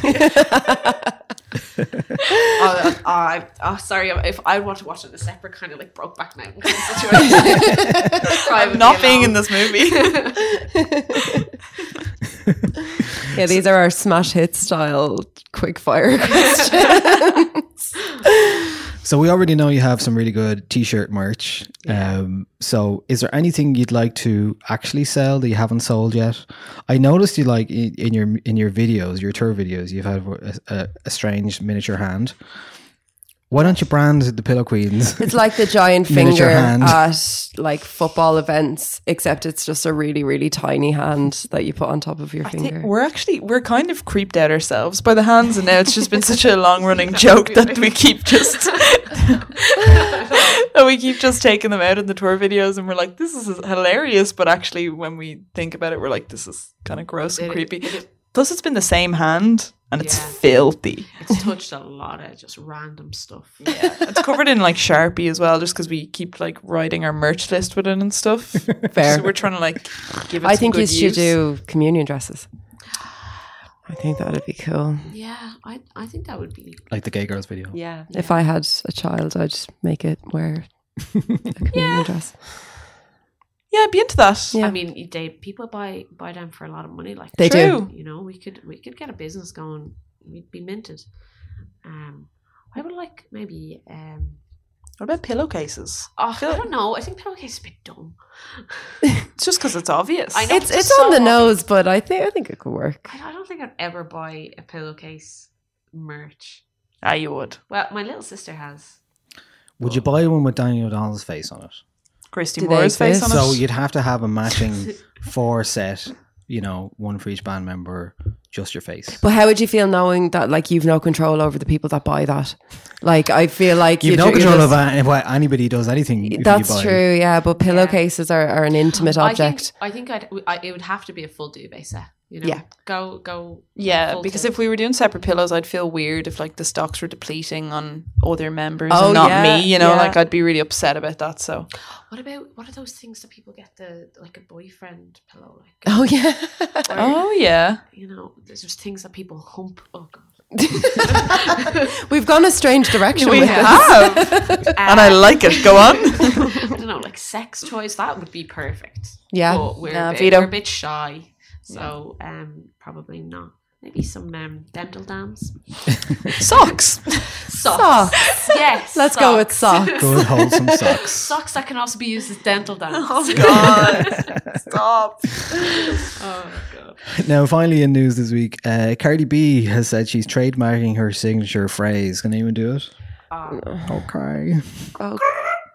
Oh, I, uh, sorry. Um, if I want to watch it in a separate kind of like Brokeback Mountain kind of situation, I'm not being in this movie. Yeah, these are our smash hit style quick fire questions. So we already know you have some really good t-shirt merch. Um, so is there anything you'd like to actually sell that you haven't sold yet? I noticed you like in, in your in your videos, your tour videos, you've had a, a, a strange miniature hand. Why don't you brand the Pillow Queens? It's like the giant finger hand. at like football events, except it's just a really, really tiny hand that you put on top of your I finger. think we're actually we're kind of creeped out ourselves by the hands, and now it's just been such a long running joke that we keep just that we keep just taking them out in the tour videos, and we're like, this is hilarious, but actually, when we think about it, we're like, this is kind of gross and It- creepy. It- Plus, it's been the same hand, and it's Yeah. filthy. It's touched a lot of just random stuff. Yeah, it's covered in like Sharpie as well, just because we keep like writing our merch list with it and stuff. Fair. So we're trying to like give it. I some think you good should use. do communion dresses. I think that would be cool. Yeah, I, I think that would be. like the gay girls video. Yeah. If I had a child, I'd make it wear a communion dress. Yeah, I'd be into that. Yeah. I mean, they people buy buy them for a lot of money. Like They do. You know, we could we could get a business going. We'd be minted. Um, I would like maybe. um What about pillowcases? Oh, I don't know. I think pillowcases is a bit dumb. It's just because it's obvious. I know It's just it's on so the obvious. nose, but I think I think it could work. I I don't think I'd ever buy a pillowcase merch. Ah, you would. Well, my little sister has. Would you buy one with Daniel O'Donnell's face on it? Christy Do they Moore's face on exist? So you'd have to have a matching four set, you know, one for each band member, just your face. But how would you feel knowing that like you've no control over the people that buy that? Like I feel like You've you no you're control over of any- what anybody does anything. if you That's buy. true, yeah. But pillowcases are, are an intimate I object. think, I think I'd, I, it would have to be a full duvet set. You know? Yeah. Go, go. Yeah, because tilt. if we were doing separate pillows, I'd feel weird if like the stocks were depleting on other members Oh, and not yeah, me. You know, yeah. like I'd be really upset about that. So What about what are those things that people get the like a boyfriend pillow like? Oh yeah. Or, Oh yeah. You know, there's just things that people hump. Oh god. We've gone a strange direction we with this. have, and I like it. Go on. I don't know, like sex toys. That would be perfect. Yeah. but we're, Nah, a bit, we're a bit shy, so um, probably not. Maybe some um, dental dams. Socks. Socks. Socks. Yes. Let's go with socks. Good wholesome socks. Socks that can also be used as dental dams. Oh God! Stop. oh god. Now, finally, in news this week, uh, Cardi B has said she's trademarking her signature phrase. Can anyone do it? Um, Okay. Oh,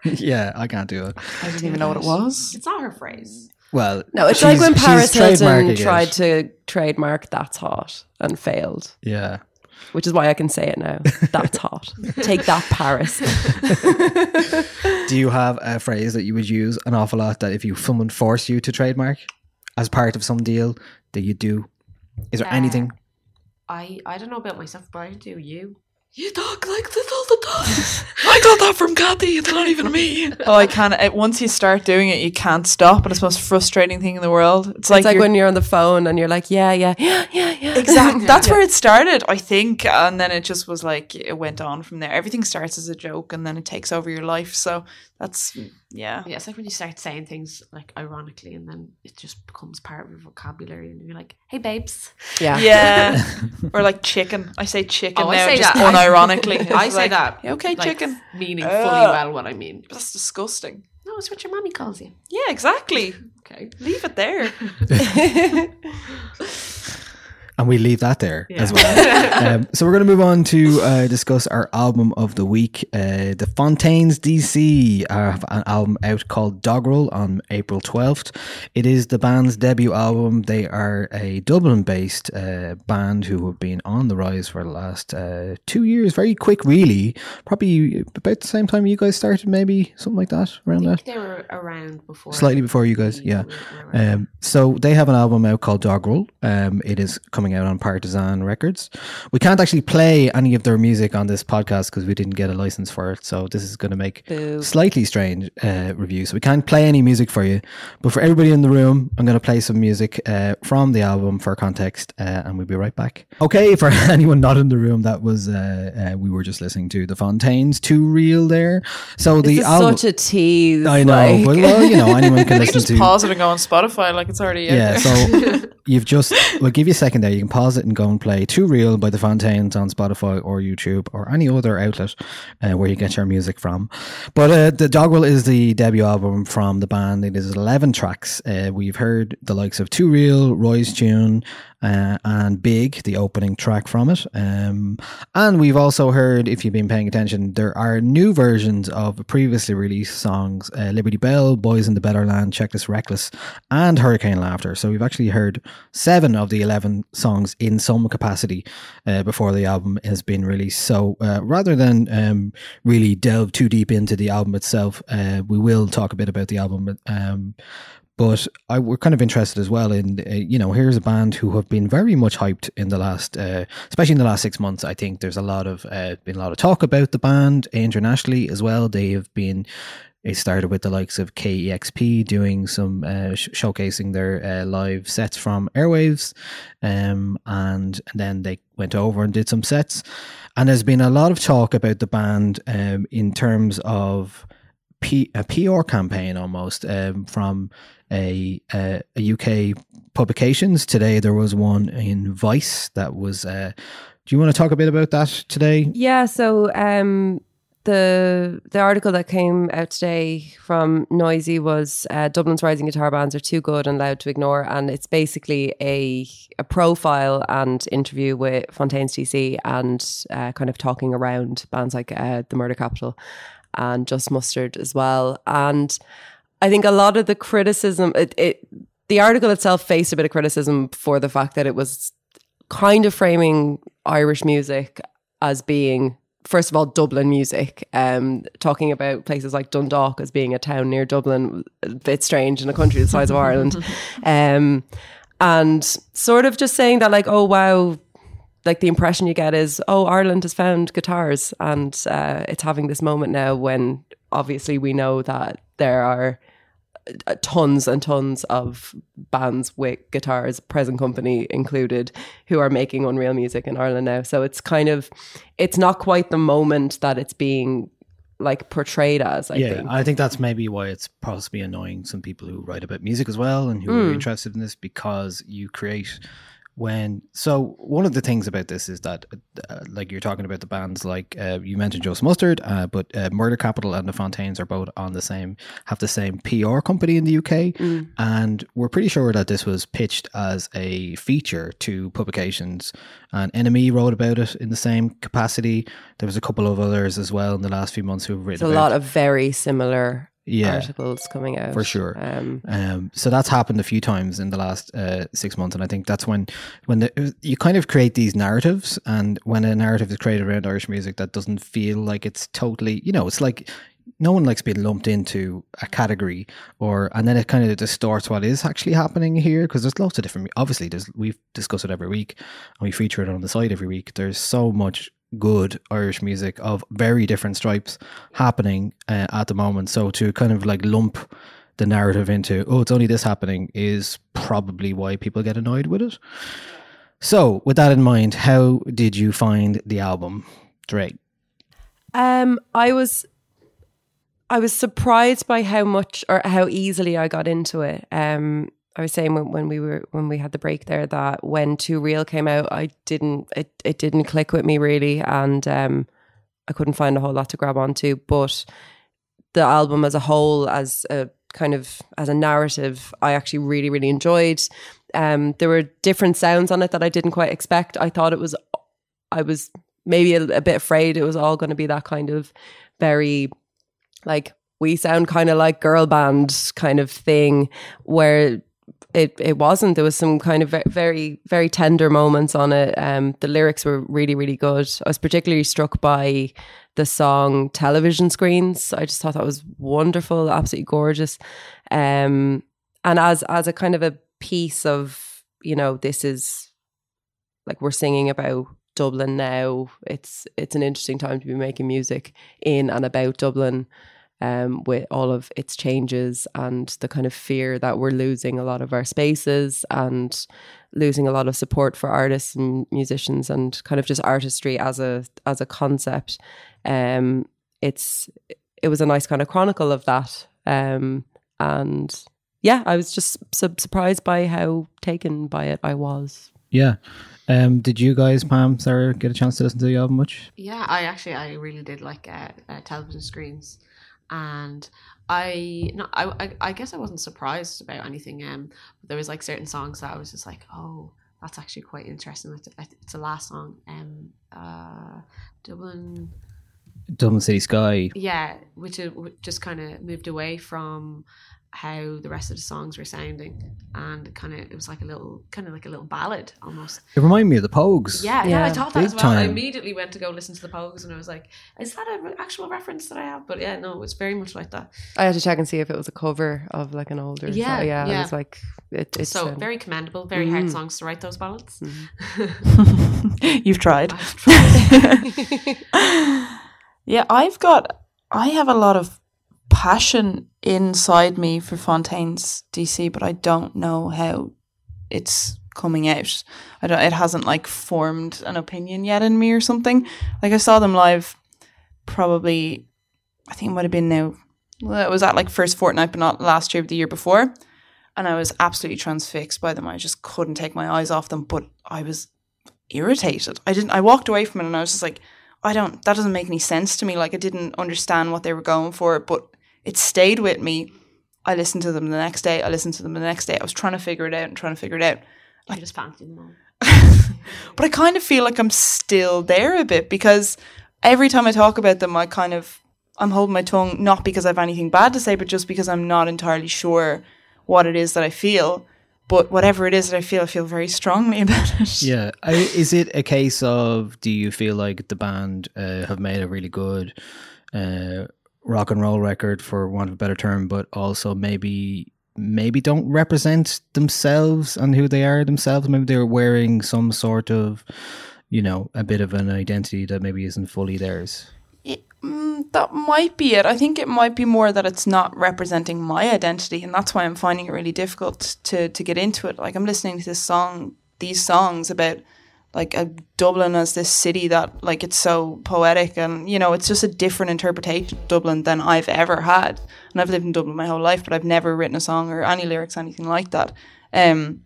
yeah, I can't do it. I didn't even know what it was. It's not her phrase. Well, no, it's like when Paris Hilton trademarking it. tried to trademark "That's hot" and failed, Yeah. which is why I can say it now. That's hot. Take that, Paris. Do you have a phrase that you would use an awful lot that if you someone forced you to trademark as part of some deal that you do? Is there Uh, anything? I I don't know about myself, but I do you. You talk like this all the time. I got that from Kathy. It's not even me. Oh, I can't. It, once you start doing it, you can't stop, and it's the most frustrating thing in the world. It's like, it's like you're- when you're on the phone and you're like, "Yeah, yeah, yeah, yeah, yeah." Exactly. That's where it started, I think. And then it just was like, it went on from there. Everything starts as a joke and then it takes over your life. So that's, mm, yeah. Yeah, it's like when you start saying things like ironically, and then it just becomes part of your vocabulary, and you're like, "Hey, babes." Yeah. Yeah. or like chicken. I say chicken Oh, I now, say just that. unironically. It's I say like, that. "Yeah, Okay, like, chicken. meaning fully Ugh. well what I mean. That's disgusting. No, it's what your mommy calls you. Yeah, exactly. Okay. Leave it there. And we leave that there Yeah. as well. um, so we're going to move on to uh, discuss our album of the week. Uh, the Fontaines DC have an album out called Dogrel on April 12th. It is the band's debut album. They are a Dublin-based uh, band who have been on the rise for the last uh, two years. Very quick, really. Probably about the same time you guys started, maybe something like that around that. They were around before. Slightly before you guys, yeah. were- were around. Um, so they have an album out called Dogrel. Um, it is coming out on Partisan Records. We can't actually play any of their music on this podcast because we didn't get a license for it. So this is going to make Boo. slightly strange uh, review. So we can't play any music for you. But for everybody in the room, I'm going to play some music uh, from the album for context, uh, and we'll be right back. Okay, for anyone not in the room, that was uh, uh, we were just listening to the Fontaines, Too Real there. So the is album. such a tease. I know, like- but well, you know, anyone can listen just to. pause it and go on Spotify like it's already Yeah, there. so you've just we'll give you a second there. You can pause it and go and play "Too Real" by the Fontaines on Spotify or YouTube or any other outlet uh, where you get your music from. But uh, the Dogrel is the debut album from the band. It is eleven tracks. Uh, we've heard the likes of "Too Real," Roy's tune, uh, and "Big," the opening track from it. Um, and we've also heard, if you've been paying attention, there are new versions of previously released songs: uh, "Liberty Bell," "Boys in the Better Land," "Chequeless Reckless," and "Hurricane Laughter." So we've actually heard seven of the eleven songs in some capacity uh, before the album has been released. So uh, rather than um, really delve too deep into the album itself, uh, we will talk a bit about the album. Um, but I, we're kind of interested as well in, uh, you know, here's a band who have been very much hyped in the last, uh, especially in the last six months. I think there's a lot of, uh, been a lot of talk about the band internationally as well. They have been, it started with the likes of KEXP doing some uh, sh- showcasing their uh, live sets from Airwaves, um, and, then they went over and did some sets. And there's been a lot of talk about the band um, in terms of P- a PR campaign almost um, from a, a UK publications. Today there was one in Vice that was uh, Do you want to talk a bit about that today? Yeah, so um, the the article that came out today from Noisy was uh, Dublin's rising guitar bands are too good and loud to ignore, and it's basically a a profile and interview with Fontaines DC and uh, kind of talking around bands like uh, the Murder Capital and Just Mustard as well, and I think a lot of the criticism it, it the article itself faced a bit of criticism for the fact that it was kind of framing Irish music as being first of all Dublin music um talking about places like Dundalk as being a town near Dublin a bit strange in a country the size of Ireland. Um and sort of just saying that like oh wow like the impression you get is oh Ireland has found guitars and uh, it's having this moment now when obviously we know that there are tons and tons of bands with guitars, present company included, who are making unreal music in Ireland now. So it's kind of, it's not quite the moment that it's being like portrayed as. I yeah, think. I think that's maybe why it's possibly annoying some people who write about music as well and who are Mm. interested in this because you create when so one of the things about this is that uh, like you're talking about the bands like uh, you mentioned Just Mustard uh, but uh, Murder Capital and the Fontaines are both on the same have the same PR company in the UK Mm. and we're pretty sure that this was pitched as a feature to publications. And NME wrote about it in the same capacity. There was a couple of others as well in the last few months who've written a about lot of very similar Yeah. articles coming out for sure. Um, Um, so that's happened a few times in the last uh, six months, and I think that's when when the, you kind of create these narratives, and when a narrative is created around Irish music that doesn't feel like it's totally, you know, it's like no one likes being lumped into a category, or and then it kind of distorts what is actually happening here because there's lots of different. Obviously, there's we've discussed it every week, and we feature it on the site every week. There's so much good Irish music of very different stripes happening uh, at the moment. So to kind of like lump the narrative into, oh, it's only this happening is probably why people get annoyed with it. So, with that in mind, how did you find the album, Drake? Um, I was, I was surprised by how much or how easily I got into it. Um, I was saying when, when we were when we had the break there that when Too Real came out, I didn't it, it didn't click with me really, and um, I couldn't find a whole lot to grab onto. But the album as a whole, as a kind of as a narrative, I actually really really enjoyed. Um, there were different sounds on it that I didn't quite expect. I thought it was, I was maybe a, a bit afraid it was all going to be that kind of very like we sound kind of like girl band kind of thing where it it wasn't. There was some kind of very very tender moments on it. Um the lyrics were really really good. I was particularly struck by the song television screens. I just thought that was wonderful absolutely gorgeous. Um and as as a kind of a piece of you know this is like we're singing about Dublin now. It's it's an interesting time to be making music in and about Dublin, um, with all of its changes and the kind of fear that we're losing a lot of our spaces and losing a lot of support for artists and musicians and kind of just artistry as a as a concept. Um, it's it was a nice kind of chronicle of that. Um, and yeah, I was just su- surprised by how taken by it I was. Yeah. Um, did you guys, Pam, Sarah, get a chance to listen to the album much? Yeah, I actually I really did like uh, uh, television screens, and I no I, I I guess I wasn't surprised about anything. Um, but there was like certain songs that I was just like, oh, that's actually quite interesting. It's, it's the last song. Um, uh, Dublin. Dublin City Sky. Yeah, which just kind of moved away from how the rest of the songs were sounding, and kind of it was like a little kind of like a little ballad almost. It reminded me of the Pogues. Yeah, yeah, I thought that Big as well. I immediately went to go listen to the Pogues, and I was like, "Is that an actual reference that I have?" But yeah, no, it's very much like that. I had to check and see if it was a cover of like an older. Yeah, so, yeah. yeah. I was like, it, it's so um, very commendable, very hard Mm. songs to write those ballads. You've tried. yeah, I've got. I have a lot of passion inside me for Fontaines DC, but I don't know how it's coming out. I don't. It hasn't like formed an opinion yet in me or something. Like I saw them live, probably. I think it might have been now. Well, it was at like first fortnight, but not last year, but the year before. And I was absolutely transfixed by them. I just couldn't take my eyes off them. But I was irritated. I didn't. I walked away from it and I was just like, I don't. That doesn't make any sense to me. Like I didn't understand what they were going for, but it stayed with me. I listened to them the next day. I listened to them the next day. I was trying to figure it out and trying to figure it out. I just fancied them all. But I kind of feel like I'm still there a bit because every time I talk about them, I kind of I'm holding my tongue not because I have anything bad to say, but just because I'm not entirely sure what it is that I feel. But whatever it is that I feel, I feel very strongly about it. Yeah. I, is it a case of do you feel like the band uh, have made a really good uh, rock and roll record, for want of a better term, but also maybe maybe don't represent themselves and who they are themselves? Maybe they're wearing some sort of, you know, a bit of an identity that maybe isn't fully theirs. Mm, that might be it. I think it might be more that it's not representing my identity, and that's why I'm finding it really difficult to to get into it. Like I'm listening to this song, these songs about like a Dublin as this city that like it's so poetic, and you know it's just a different interpretation of Dublin than I've ever had. And I've lived in Dublin my whole life, but I've never written a song or any lyrics, anything like that. Um,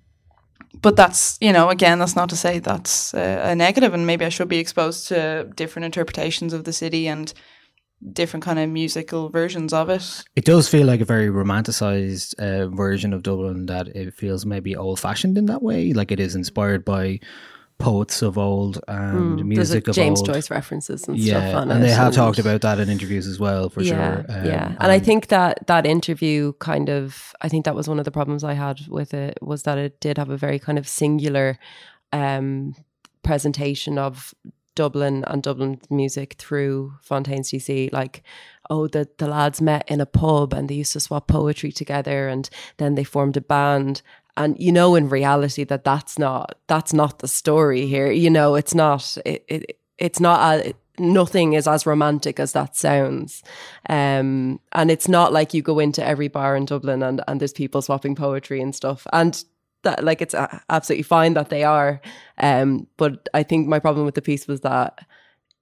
but that's you know again that's not to say that's a, a negative and maybe i should be exposed to different interpretations of the city and different kind of musical versions of it It does feel like a very romanticized uh, version of Dublin that it feels maybe old fashioned in that way. Like it is inspired by poets of old and Mm, music of James old. Joyce references and yeah, stuff on and it. they have and- talked about that in interviews as well, for yeah, sure. Um, yeah, and I think that that interview kind of, I think that was one of the problems I had with it was that it did have a very kind of singular um, presentation of Dublin and Dublin music through Fontaines DC. Like, oh, the the lads met in a pub and they used to swap poetry together, and then they formed a band. And you know, in reality, that that's not that's not the story here. You know, it's not. It, it it's not. A, nothing is as romantic as that sounds. Um, and it's not like you go into every bar in Dublin and, and there's people swapping poetry and stuff. And that, like, it's absolutely fine that they are. Um, but I think my problem with the piece was that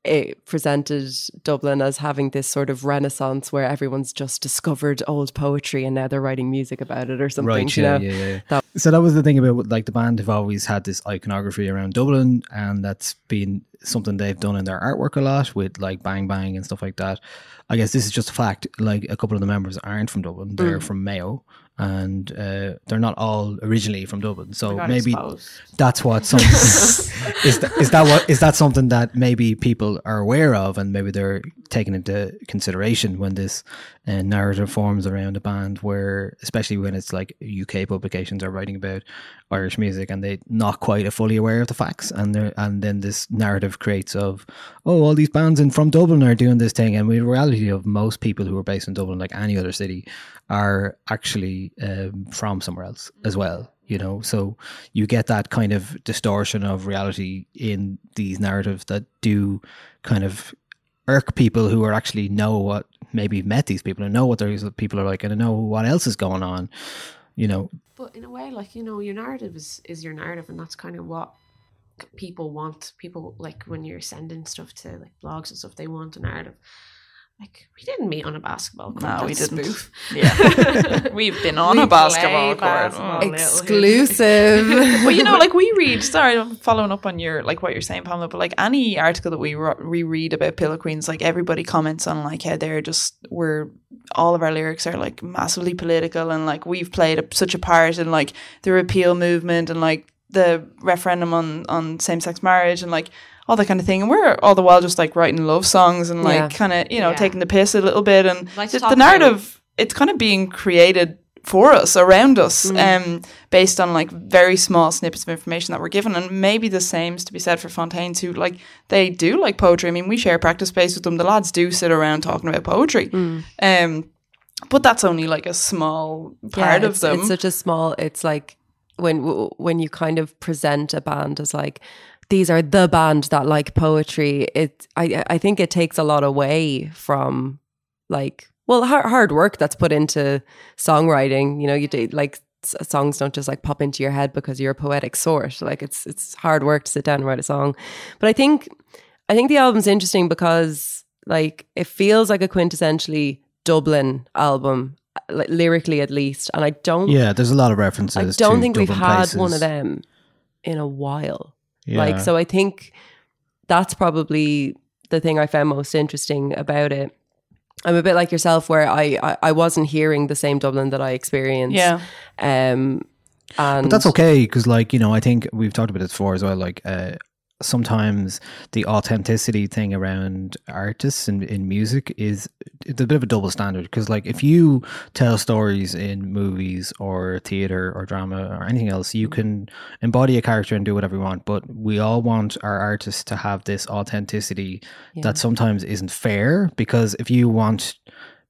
it presented Dublin as having this sort of renaissance where everyone's just discovered old poetry and now they're writing music about it or something. Right, you yeah, know? yeah, yeah. That- so that was the thing about like the band have always had this iconography around Dublin, and that's been something they've done in their artwork a lot with like Bang Bang and stuff like that. I guess this is just a fact. Like a couple of the members aren't from Dublin; they're Mm. from Mayo, and uh, they're not all originally from Dublin. So maybe that's what some is. That, is that what is that something that maybe people are aware of, and maybe they're taking into consideration when this uh, narrative forms around a band, where especially when it's like UK publications are writing about Irish music, and they're not quite fully aware of the facts, and they and then this narrative creates of oh, all these bands in from Dublin are doing this thing, and the reality of most people who are based in Dublin, like any other city, are actually um, from somewhere else as well you know so you get that kind of distortion of reality in these narratives that do kind of irk people who are actually know what maybe met these people and know what these people are like and know what else is going on you know But in a way, like you know, your narrative is is your narrative, and that's kind of what people want. People like when you're sending stuff to like blogs and stuff, they want a narrative. Like we didn't meet on a basketball court. No, we didn't. Spoof. Yeah. We've been on We a basketball court. basketball, Oh. Exclusive. well, you know, like we read. Sorry, I'm following up on your like what you're saying, Pamela. But like any article that we ro- reread about Pillow Queens, like everybody comments on like how they're just we're all of our lyrics are like massively political, and like we've played a, such a part in like the repeal movement and like the referendum on on same sex marriage and like all that kind of thing. And we're all the while just like writing love songs and like Yeah. kind of you know Yeah. taking the piss a little bit and Like the, the narrative it's kind of being created for us around us um based on like very small snippets of information that we're given and maybe the same is to be said for Fontaines who like they do like poetry I mean we share practice space with them the lads do sit around talking about poetry um but that's only like a small part Yeah, of them It's such a small. It's like when when you kind of present a band as like these are the band that like poetry. It I I think it takes a lot away from like well hard, hard work that's put into songwriting. You know, you do like songs don't just like pop into your head because you're a poetic sort. Like it's it's hard work to sit down and write a song. But I think I think the album's interesting because like it feels like a quintessentially Dublin album, uh, like, lyrically at least. And I don't yeah there's a lot of references I don't think we've had places. one of them in a while. Like so I think that's probably the thing I found most interesting about it. I'm a bit like yourself where I, I, I wasn't hearing the same Dublin that I experienced. Yeah. Um and But that's okay because, like you know, I think we've talked about this before as well. Like uh, sometimes the authenticity thing around artists and in music is it's a bit of a double standard because, like, if you tell stories in movies or theater or drama or anything else, you can embody a character and do whatever you want. But we all want our artists to have this authenticity Yeah. that sometimes isn't fair because if you want,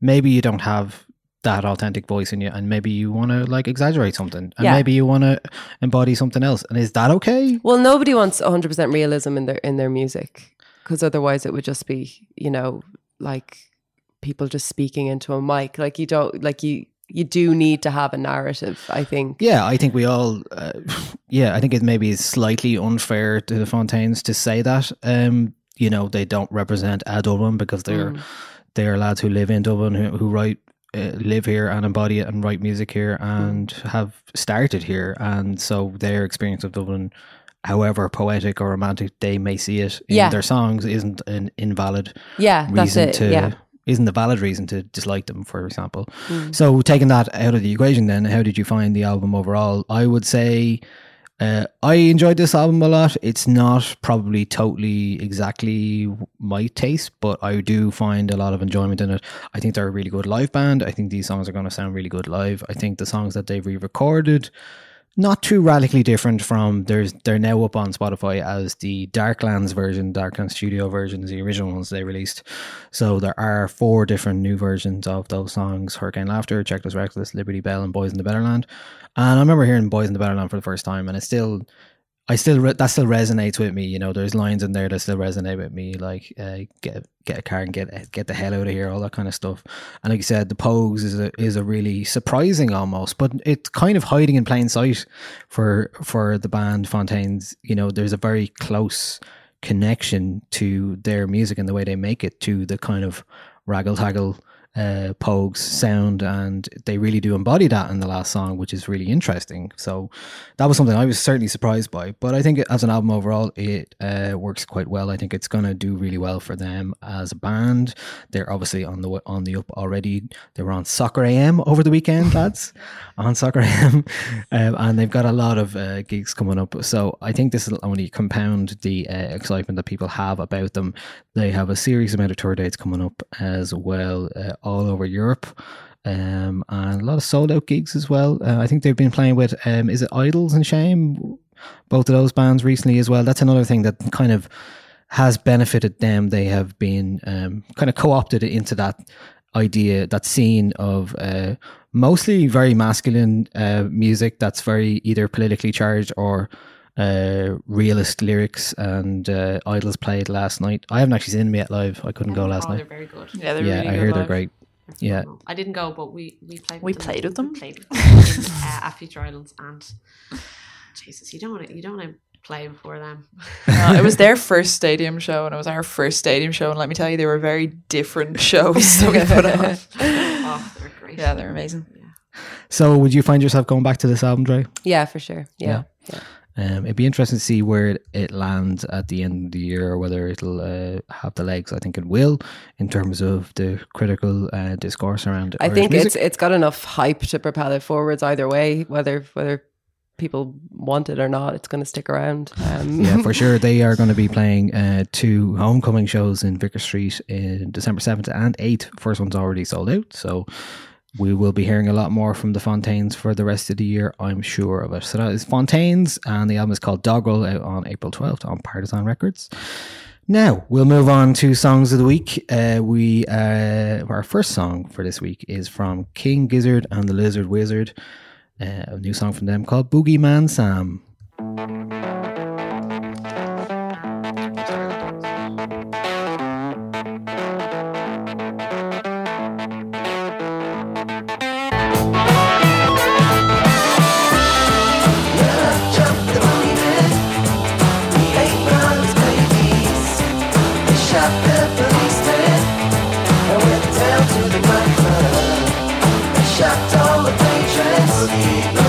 maybe you don't have that authentic voice in you and maybe you want to like exaggerate something and Yeah. maybe you want to embody something else and is that okay Well, nobody wants 100% realism in their in their music because otherwise it would just be, you know, like people just speaking into a mic. Like you don't like you you do need to have a narrative, I think. yeah i think we all uh, yeah i think it maybe is slightly unfair to the fontaines to say that um you know they don't represent a dublin because they're Mm. they're lads who live in dublin who, who write uh, live here and embody it and write music here and have started here and so their experience of dublin however poetic or romantic they may see it in Yeah. their songs isn't an invalid Yeah, that's reason it, to yeah. isn't a valid reason to dislike them for example Mm. so taking that out of the equation then how did you find the album overall i would say uh, I enjoyed this album a lot. It's not probably totally exactly my taste, but I do find a lot of enjoyment in it. I think they're a really good live band. I think these songs are going to sound really good live. I think the songs that they've re-recorded, not too radically different from there's they're now up on Spotify as the Darklands version, Darklands Studio versions, the original ones they released. So there are four different new versions of those songs: Hurricane Laughter, Chequeless Reckless, Liberty Bell, and Boys in the Betterland. And I remember hearing Boys in the Betterland for the first time, and it still I still re- that still resonates with me. You know, there's lines in there that still resonate with me, like uh, get get a car and get get the hell out of here, all that kind of stuff. And like you said, the Pogues is a is a really surprising almost, but it's kind of hiding in plain sight for for the band Fontaines. You know, there's a very close connection to their music and the way they make it to the kind of raggle taggle uh, Pogues sound, and they really do embody that in the last song, which is really interesting. So that was something I was certainly surprised by. But I think as an album overall, it uh, works quite well. I think it's going to do really well for them as a band. They're obviously on the on the up already. They were on Soccer AM over the weekend, lads, on Soccer AM, um, and they've got a lot of uh, gigs coming up. So I think this will only compound the uh, excitement that people have about them. They have a serious amount of tour dates coming up as well, uh, all over Europe. Um, and a lot of sold out gigs as well. Uh, I think they've been playing with, um, is it IDLES and Shame? Both of those bands recently as well. That's another thing that kind of has benefited them. They have been um, kind of co opted into that idea, that scene of uh, mostly very masculine uh, music that's very either politically charged or uh, realist lyrics. And uh, IDLES played last night. I haven't actually seen them yet live. I couldn't go last Oh, they're very good. Yeah, they're yeah, really I good hear they're live. great. Yeah. I didn't go, but we we played. We with them. played with them? We played with them in, uh, at Future Islands, and Jesus, you don't want to you don't want to play before them. No, it was their first stadium show, and it was our first stadium show. And let me tell you, they were very different shows that we put on. oh, they're great. Yeah, they're amazing. So, would you find yourself going back to this album, Dre? Yeah, for sure. Yeah. yeah. Um, it'd be interesting to see where it, lands at the end of the year, or whether it'll uh, have the legs. I think it will, in terms of the critical uh, discourse around it. I think it's it's got enough hype to propel it forwards either way, whether whether people want it or not, it's going to stick around. Um, yeah, for sure. They are going to be playing uh, two homecoming shows in Vicar Street in December 7th and 8th. First one's already sold out. So we will be hearing a lot more from the Fontaines for the rest of the year, I'm sure of it. So that is Fontaines, and the album is called Dogrel out on April 12th on Partisan Records. Now we'll move on to songs of the week. Uh, we uh, our first song for this week is from King Gizzard and the Lizard Wizard. Uh, a new song from them called Boogieman Sam. Shocked all the patrons.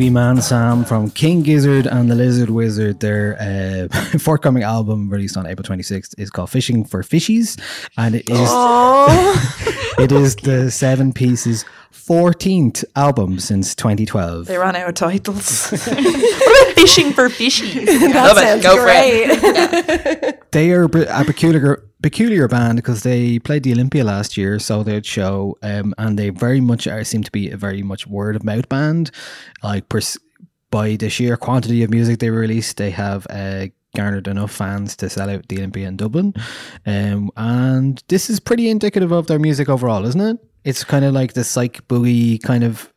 That's Boogieman Sam from King Gizzard and the Lizard Wizard. Their uh, forthcoming album, released on April 26th, is called Fishing for Fishies, and it is it is the seven pieces 14th album since 2012. They ran out of titles. what about fishing for fishies? That sounds great. They are a peculiar peculiar band because they played the Olympia last year, so they'd show, um, and they very much are, seem to be a very much word of mouth band. Like pers- by the sheer quantity of music they released, they have uh, garnered enough fans to sell out the Olympia in Dublin, um, and this is pretty indicative of their music overall, isn't it? It's kind of like the psych boogie kind of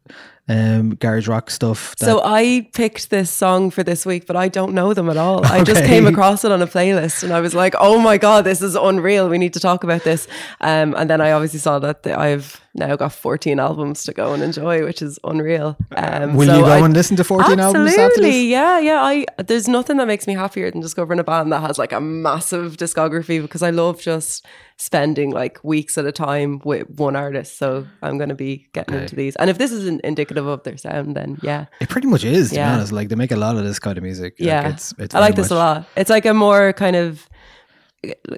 um, garage rock stuff. that- So I picked this song for this week, but I don't know them at all. I just came across it on a playlist, and I was like, "Oh my god, this is unreal! We need to talk about this." Um, and then I obviously saw that the, I've now got 14 albums to go and enjoy, which is unreal. Um, Will so you go I- and listen to 14 albums Absolutely, this? yeah, yeah. I there's nothing that makes me happier than discovering a band that has like a massive discography because I love just spending like weeks at a time with one artist. So I'm going to be getting Okay. into these, and if this isn't indicative of their sound, then yeah. It pretty much is, to Yeah. be honest. Like they make a lot of this kind of music. Like, Yeah, it's, it's I like this a lot. It's like a more kind of,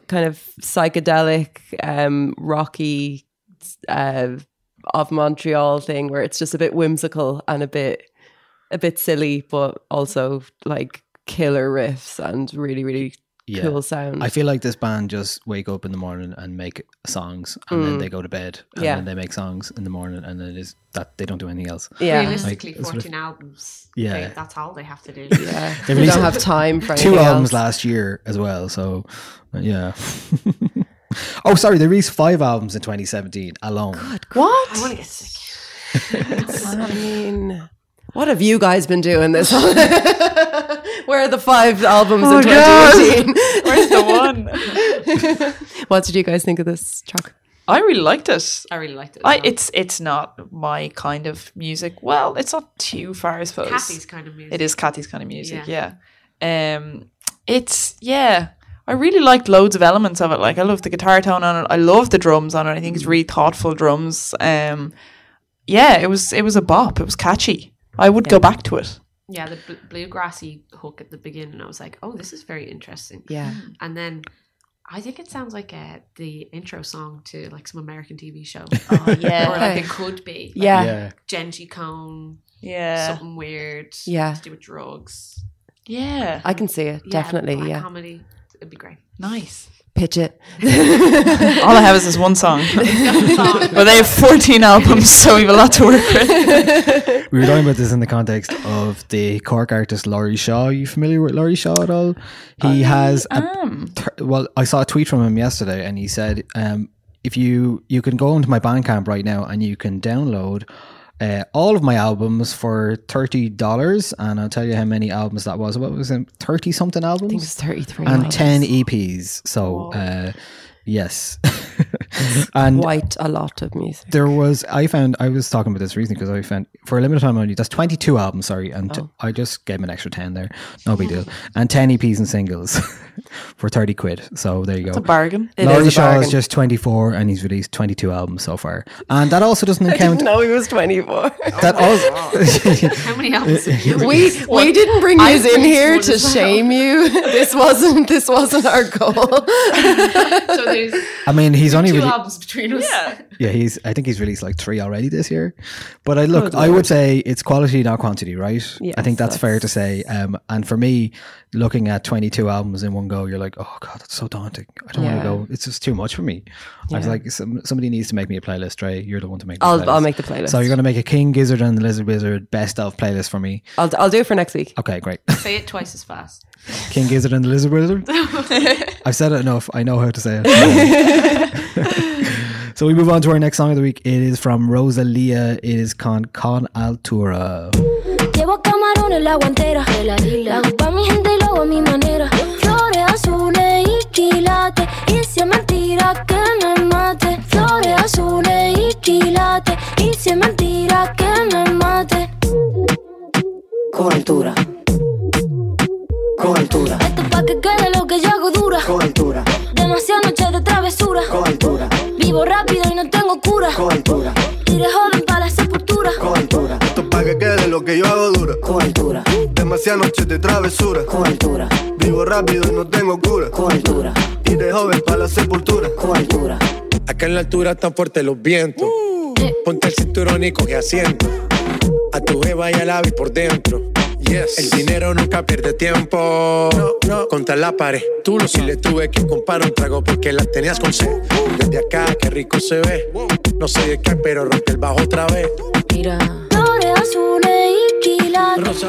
kind of psychedelic, um, rocky, uh, of Montreal thing where it's just a bit whimsical and a bit, a bit silly, but also like killer riffs and really, really cool sound. I feel like this band just wake up in the morning and make songs, and then Mm. they go to bed, and Yeah. then they make songs in the morning, and then it is that they don't do anything else. Yeah. Realistically, Like, it's sort of- 14 albums. Yeah. they- that's all they have to do. Yeah. They We released don't have time for two albums else. last year as well. So yeah. oh, sorry, they released five albums in 2017 alone. What? I want to get sick. I mean, what have you guys been doing this? Where are the five albums Oh, in God. 2018? Where's the one? what did you guys think of this track? I really liked it. I really liked it. I, it's it's not my kind of music. Well, it's not too far, I suppose. Kathy's kind of music. It is Kathy's kind of music. Yeah. Um, it's yeah. I really liked loads of elements of it. Like I love the guitar tone on it. I love the drums on it. I think it's really thoughtful drums. Um, yeah, it was it was a bop. It was catchy. I would go back to it. Yeah, the bl- bluegrassy hook at the beginning, I was like, oh, this is very interesting. Yeah. And then I think it sounds like uh, the intro song to like some American TV show. Oh, yeah. or like it could be. Like Yeah. Yeah. Jenji Kohan, Yeah. something weird. Yeah. To do with drugs. Yeah. I can see it, definitely. black Yeah. Comedy. It'd be great. Nice. Pitch it. All I have is this one song. but they have 14 albums, so we have a lot to work with. We were talking about this in the context of the Cork artist Laurie Shaw. Are you familiar with Laurie Shaw at all? He has a, well, I saw a tweet from him yesterday, and he said, um, "If you you can go into my Bandcamp right now, and you can download uh, all of my albums for thirty dollars, and I'll tell you how many albums that was. What was it? Thirty something albums? I think it's 33. and albums. ten EPs. So, uh, yes, and Quite a lot of music. there was I found I was talking about this recently because I found for a limited time only that's twenty two albums sorry and Oh. I just gave him an extra ten there no big deal and ten EPs and singles for thirty quid so there you go It's a bargain. It Laurie is Shaw bargain. is just twenty four and he's released twenty two albums so far and that also doesn't I count didn't he was 24. that also How many albums have you we released? we didn't bring I you in here to as well. shame you. This wasn't this wasn't our goal. so There's I mean, he's only two really albums between us. Yeah. yeah. He's I think he's released like three already this year. But I look, Good I would say it's quality, not quantity, right? I think that's, fair to say. Um, and for me, looking at twenty two albums in one go, you're like, oh god, that's so daunting. I don't want to go. It's just too much for me. I was like, some, somebody needs to make me a playlist, Trey. You're the one to make. The I'll- playlist. I'll make the playlist. So you're going to make a King Gizzard and the Lizard Wizard best of playlist for me. I'll I'll do it for next week. Okay, great. Say it twice as fast. King Gizzard and the Lizard Wizard. I've said it enough. I know how to say it. so we move on to our next song of the week. It is from Rosalia. It is con Con Altura. Camarones la guantera. La pa' mi gente y lo hago a mi manera. Flores azules y quilates. Y si es mentira que me mate. Flores azules y quilates. Y si es mentira que me mate. Con altura. Con altura. Esto es pa' que quede lo que yo hago dura. Con altura. Demasiadas noches de travesura. Con altura. Vivo rápido y no tengo cura. Con altura. Iré joven para que lo que yo hago dura. Con altura. Demasiadas noches de travesura. Con altura. Vivo rápido y no tengo cura. Con altura. Y de joven para la sepultura. Con altura. Acá en la altura están fuertes los vientos. Ponte el cinturón y coge asiento. A tu beba y al ave por dentro. Yes. El dinero nunca pierde tiempo. Contra la pared. Tú lo si le tuve que comprar un trago porque la tenías con sed. Desde acá, qué rico se ve. No sé de qué, pero rompe el bajo otra vez. Mira.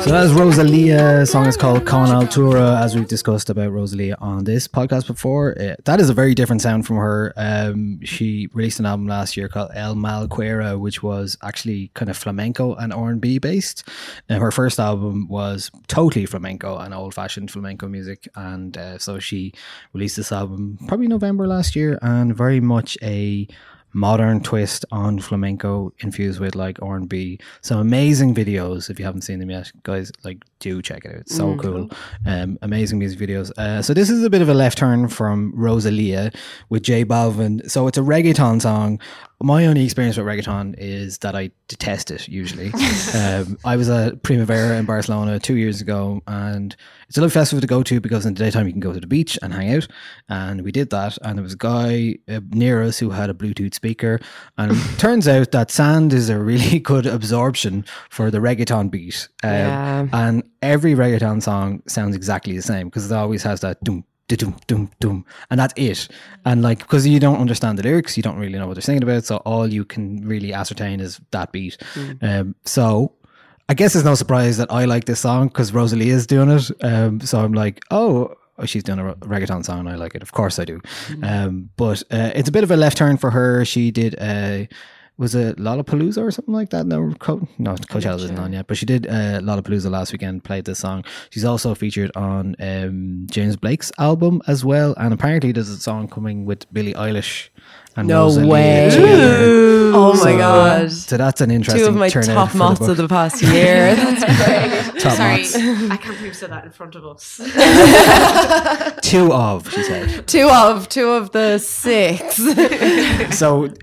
So that is Rosalia. The song is called Con Altura, as we've discussed about Rosalia on this podcast before. Uh, that is a very different sound from her. Um, she released an album last year called El Mal Querer, which was actually kind of flamenco and R&B based. And her first album was totally flamenco and old-fashioned flamenco music. And uh, so she released this album probably November last year and very much a modern twist on flamenco infused with like R&B. Some amazing videos if you haven't seen them yet, guys. Like do check it out. It's so Mm. cool. Um, amazing music videos. Uh, so this is a bit of a left turn from Rosalia with J Balvin. So it's a reggaeton song. My only experience with reggaeton is that I detest it usually. um, I was at Primavera in Barcelona two years ago, and it's a lovely festival to go to because in the daytime you can go to the beach and hang out. And we did that, and there was a guy uh, near us who had a Bluetooth speaker, and it turns out that sand is a really good absorption for the reggaeton beat. Um, Yeah. And every reggaeton song sounds exactly the same because it always has that doom. Doom, doom, doom, and that's it. And like, because you don't understand the lyrics, you don't really know what they're singing about. So all you can really ascertain is that beat. Um, so I guess it's no surprise that I like this song because Rosalie is doing it. Um, so I'm like, oh, oh, she's doing a reggaeton song. and I like it. Of course I do. Um, but uh, it's a bit of a left turn for her. She did a. Was it Lollapalooza or something like that? No, Co- no, Coachella isn't on yet, but she did uh, Lollapalooza last weekend. Played this song. She's also featured on um, James Blake's album as well, and apparently there's a song coming with Billie Eilish and No Rosalia way. together. Oh my God. So that's an interesting. Two of my turnout top for the moths of the past year. That's great. Top Sorry, moths. I can't believe you said that in front of us. Two of, she said. two of two of the six. so w-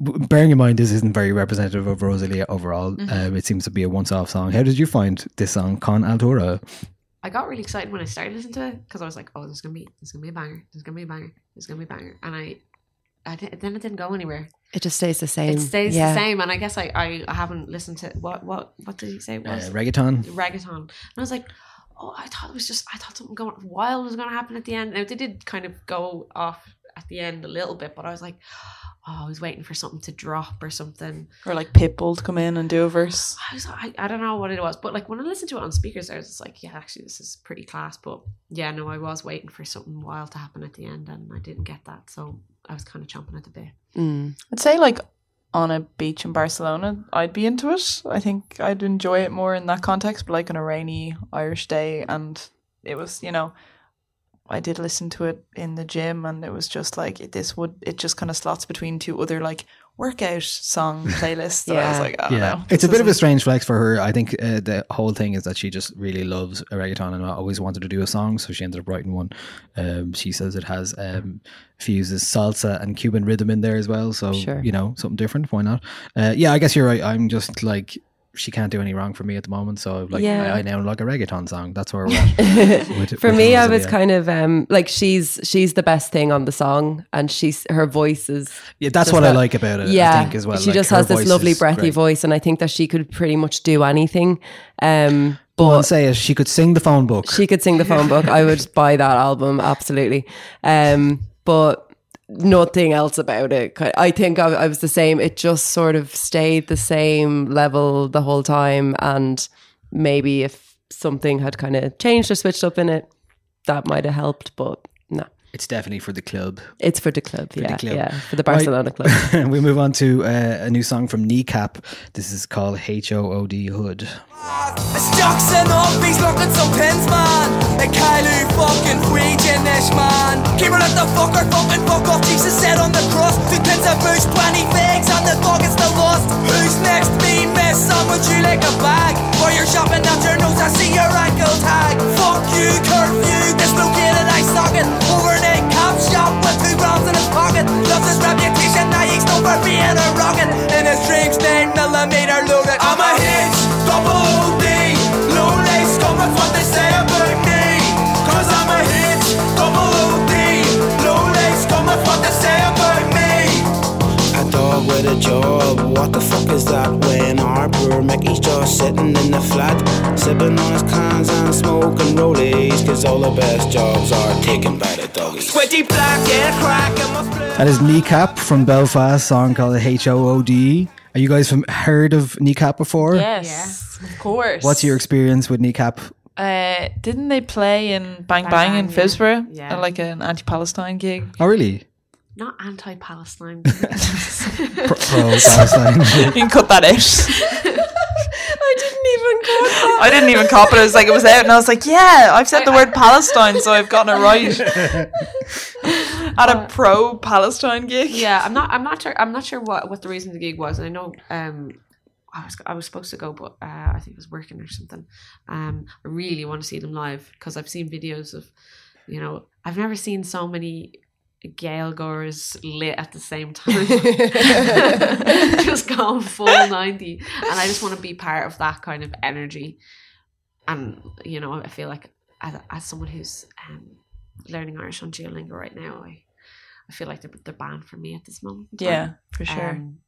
bearing in mind this isn't very representative of Rosalia overall, Mhm. um, it seems to be a once-off song. How did you find this song, Con Altura? I got really excited when I started listening to it because I was like, "Oh, there's gonna be, there's gonna be a banger, there's gonna be a banger, there's gonna be a banger," and I, I di- then it didn't go anywhere. It just stays the same. It stays Yeah. the same, and I guess I, I, I haven't listened to what, what, what did he say? It was Uh, reggaeton. reggaeton, and I was like, "Oh, I thought it was just, I thought something going wild was gonna happen at the end." Now they did kind of go off at the end a little bit, but I was like, "Oh, I was waiting for something to drop or something." Or like Pitbull to come in and do a verse. I was I, I don't know what it was, but like when I listened to it on speakers, I was just like, yeah, actually this is pretty class. But yeah, no, I was waiting for something wild to happen at the end, and I didn't get that, so I was kind of chomping at the bit. Mm. I'd say like on a beach in Barcelona, I'd be into it. I think I'd enjoy it more in that context, but like on a rainy Irish day and it was, you know, I did listen to it in the gym and it was just like it, this would it just kind of slots between two other like workout song playlists that I was like, I don't know. It's a bit of a strange flex for her. I think uh, the whole thing is that she just really loves a reggaeton and always wanted to do a song, so she ended up writing one. Um, she says it has um, fuses salsa and Cuban rhythm in there as well, so Sure. you know something different. Why not? Uh, yeah, I guess you're right. I'm just like she can't do any wrong for me at the moment. So like Yeah. I, I now like a reggaeton song. That's where we're at. with- For with me, I was kind of um like she's she's the best thing on the song, and she's her voice is. Yeah, that's what I like about it, I Yeah, think, as well. She Like, just has this lovely breathy great. voice, and I think that she could pretty much do anything. Um, Go on, say it. She could sing the phone book. she could sing the phone book. I would buy that album absolutely. Um, but nothing else about it. I think I, I was the same. It just sort of stayed the same level the whole time, and maybe if something had kind of changed or switched up in it, that might have helped. But It's definitely for the club. it's for the club. For yeah, the club. yeah, for the Barcelona club. club. we move on to uh, a new song from Kneecap. This is called H O O D Hood. Jackson opp, vi slokket som pensmann En Kylo fucking freegenish man Keep it at the fucker, fucking fuck off Jesus said on the cross Two pins of booze, 20 figs And the dog is still lost Who's next? Me, miss Some would you like a bag While you're shopping at your nose I see your ankle tag Fuck you, curfew Dislocated eye socket Overnight cop shop With two grams in his pocket. Loves his reputation Now he's known for being a rocket. His dreams 9 millimeter I'm a hitch Double Low lace Come with what they say about me. Cause I'm a hitch Double Low lace Come with what they say about me dog with a job, what the fuck is that? When our poor Mickey's just sitting in the flat, sipping on his cans and smoking rollies, cause all the best jobs are taken by the doggies. Sweaty black Yeah, crack in my That is Kneecap from Belfast, song called H O O D. Are you guys from, heard of Kneecap before? Yes, of course. What's your experience with Kneecap? Uh, didn't they play in Bang Bang, Bang, in yeah. Phibsborough? Yeah. Like an anti-Palestine gig. Oh, really? Not anti-Palestine. Pro Palestine. you can cut that out. I didn't even call that. I didn't even cop it. I was like, it was out, and I was like, yeah, I've said the word Palestine, so I've gotten it right. At a pro-Palestine gig. yeah, I'm not. I'm not sure. I'm not sure what what the reason the gig was. And I know. Um, I was I was supposed to go, but uh, I think I was working or something. Um, I really want to see them live because I've seen videos of, you know, I've never seen so many Gale goers lit at the same time, just going full ninety, and I just want to be part of that kind of energy. And you know, I feel like as, as someone who's um, learning Irish on Duolingo right now, I I feel like they're they're banned for me at this moment. time. Yeah, for sure. Um,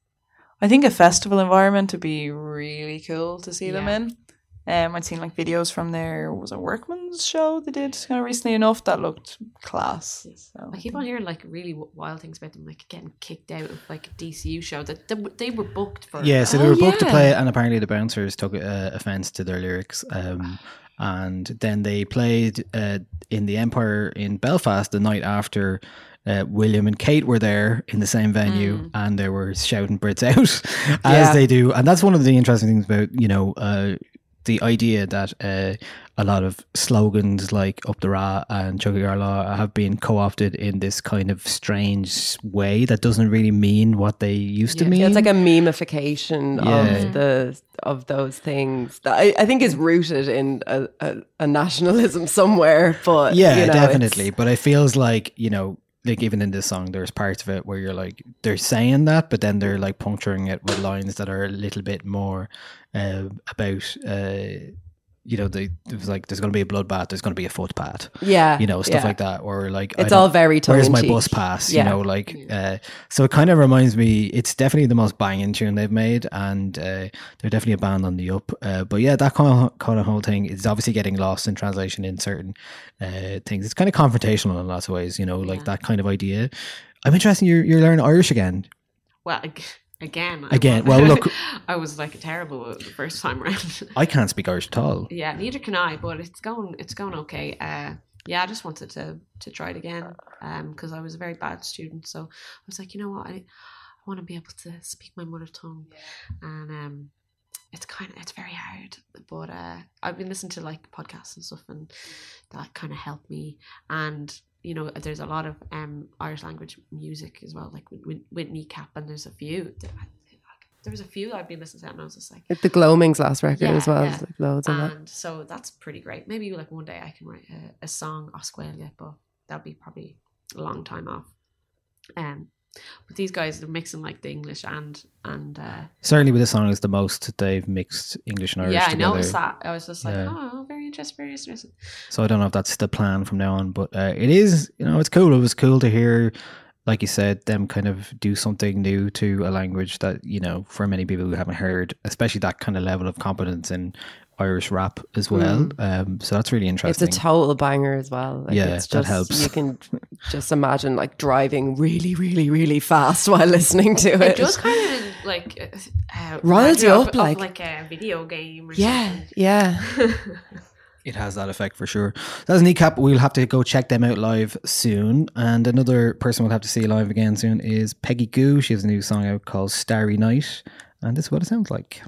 I think a festival environment would be really cool to see them in. Um, I'd seen like videos from their was a Workman's show they did kind of recently enough that looked class. So I keep on hearing like really wild things about them, like getting kicked out of like a DCU show that they, they were booked for. Yeah, so they Oh, were booked to yeah. play, and apparently the bouncers took uh, offense to their lyrics. Um, and then they played uh, in the Empire in Belfast the night after. Uh, William and Kate were there in the same venue, and they were shouting Brits out as Yeah. they do. And that's one of the interesting things about you know uh, the idea that uh, a lot of slogans like "Up the Ra" and "Tiocfaidh ár lá" have been co-opted in this kind of strange way that doesn't really mean what they used to mean. Yeah, it's like a memification Yeah. of the of those things that I, I think is rooted in a, a, a nationalism somewhere. But yeah, you know, definitely. But it feels like you know, like even in this song, there's parts of it where you're like they're saying that, but then they're like puncturing it with lines that are a little bit more uh, about. Uh, you know, they, it was like there's going to be a bloodbath, there's going to be a footpath. Yeah, you know, stuff yeah. like that, or like It's all very tough. Where's my bus pass? Yeah. You know, like uh, so it kind of reminds me. It's definitely the most banging tune they've made, and uh, they're definitely a band on the up. Uh, but yeah, that kind of kind of whole thing is obviously getting lost in translation in certain uh, things. It's kind of confrontational in lots of ways. You know, like that kind of idea. I'm interested. You're you're learning Irish again. Well, ag- again, I Again, well, look- I was like terrible the first time around. I can't speak Irish at all. yeah, neither can I, but it's going it's going okay. Uh, yeah, I just wanted to to try it again because I was a very bad student. So I was like, you know what, I I want to be able to speak my mother tongue, and um, it's kind of it's very hard. But uh, I've been listening to like podcasts and stuff, and that kind of helped me. And you know, there's a lot of um Irish language music as well, like Whitney with, with and there's a few. There was a few I've been listening to, and I was just like, the Gloaming's last record as well. yeah. Like loads on that. and so that's pretty great. Maybe like one day I can write a, a song Australia, but that'll be probably a long time off. Um, But these guys are mixing like the English and and uh, Certainly, with this song, is the most they've mixed English and Irish yeah, I together. noticed that. I was just like, Yeah. oh, very interesting, very interesting. So I don't know if that's the plan from now on, but uh, it is. You know, it's cool. It was cool to hear, like you said, them kind of do something new to a language that you know, for many people who haven't heard, especially that kind of level of competence in Irish rap as well. Mm. Um, so that's really interesting. It's a total banger as well. Like, Yeah, it's that helps. You can just imagine like driving really, really, really fast while listening to it. It does kind of like uh, Riles you of- up, of, like- like a video game. Or yeah, something. yeah. It has that effect for sure. That's Kneecap. We'll have to go check them out live soon. And another person we'll have to see live again soon is Peggy Gou. She has a new song out called Starry Night. And this is what it sounds like.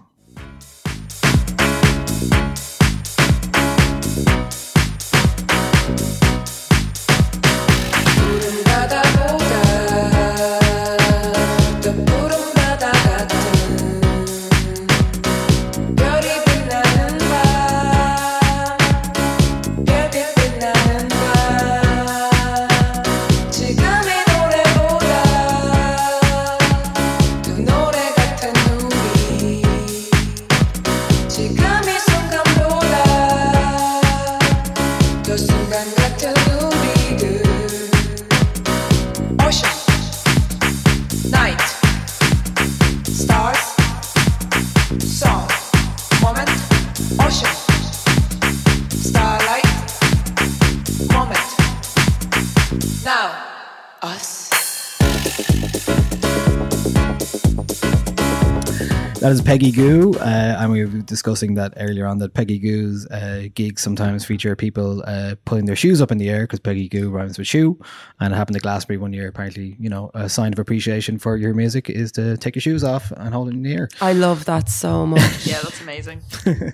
That is Peggy Gou, uh, and we were discussing that earlier on. That Peggy Gou's uh, gigs sometimes feature people uh, putting their shoes up in the air because Peggy Gou rhymes with shoe, and it happened to Glastonbury one year. Apparently, you know, a sign of appreciation for your music is to take your shoes off and hold it in the air. I love that so much. Yeah, that's amazing.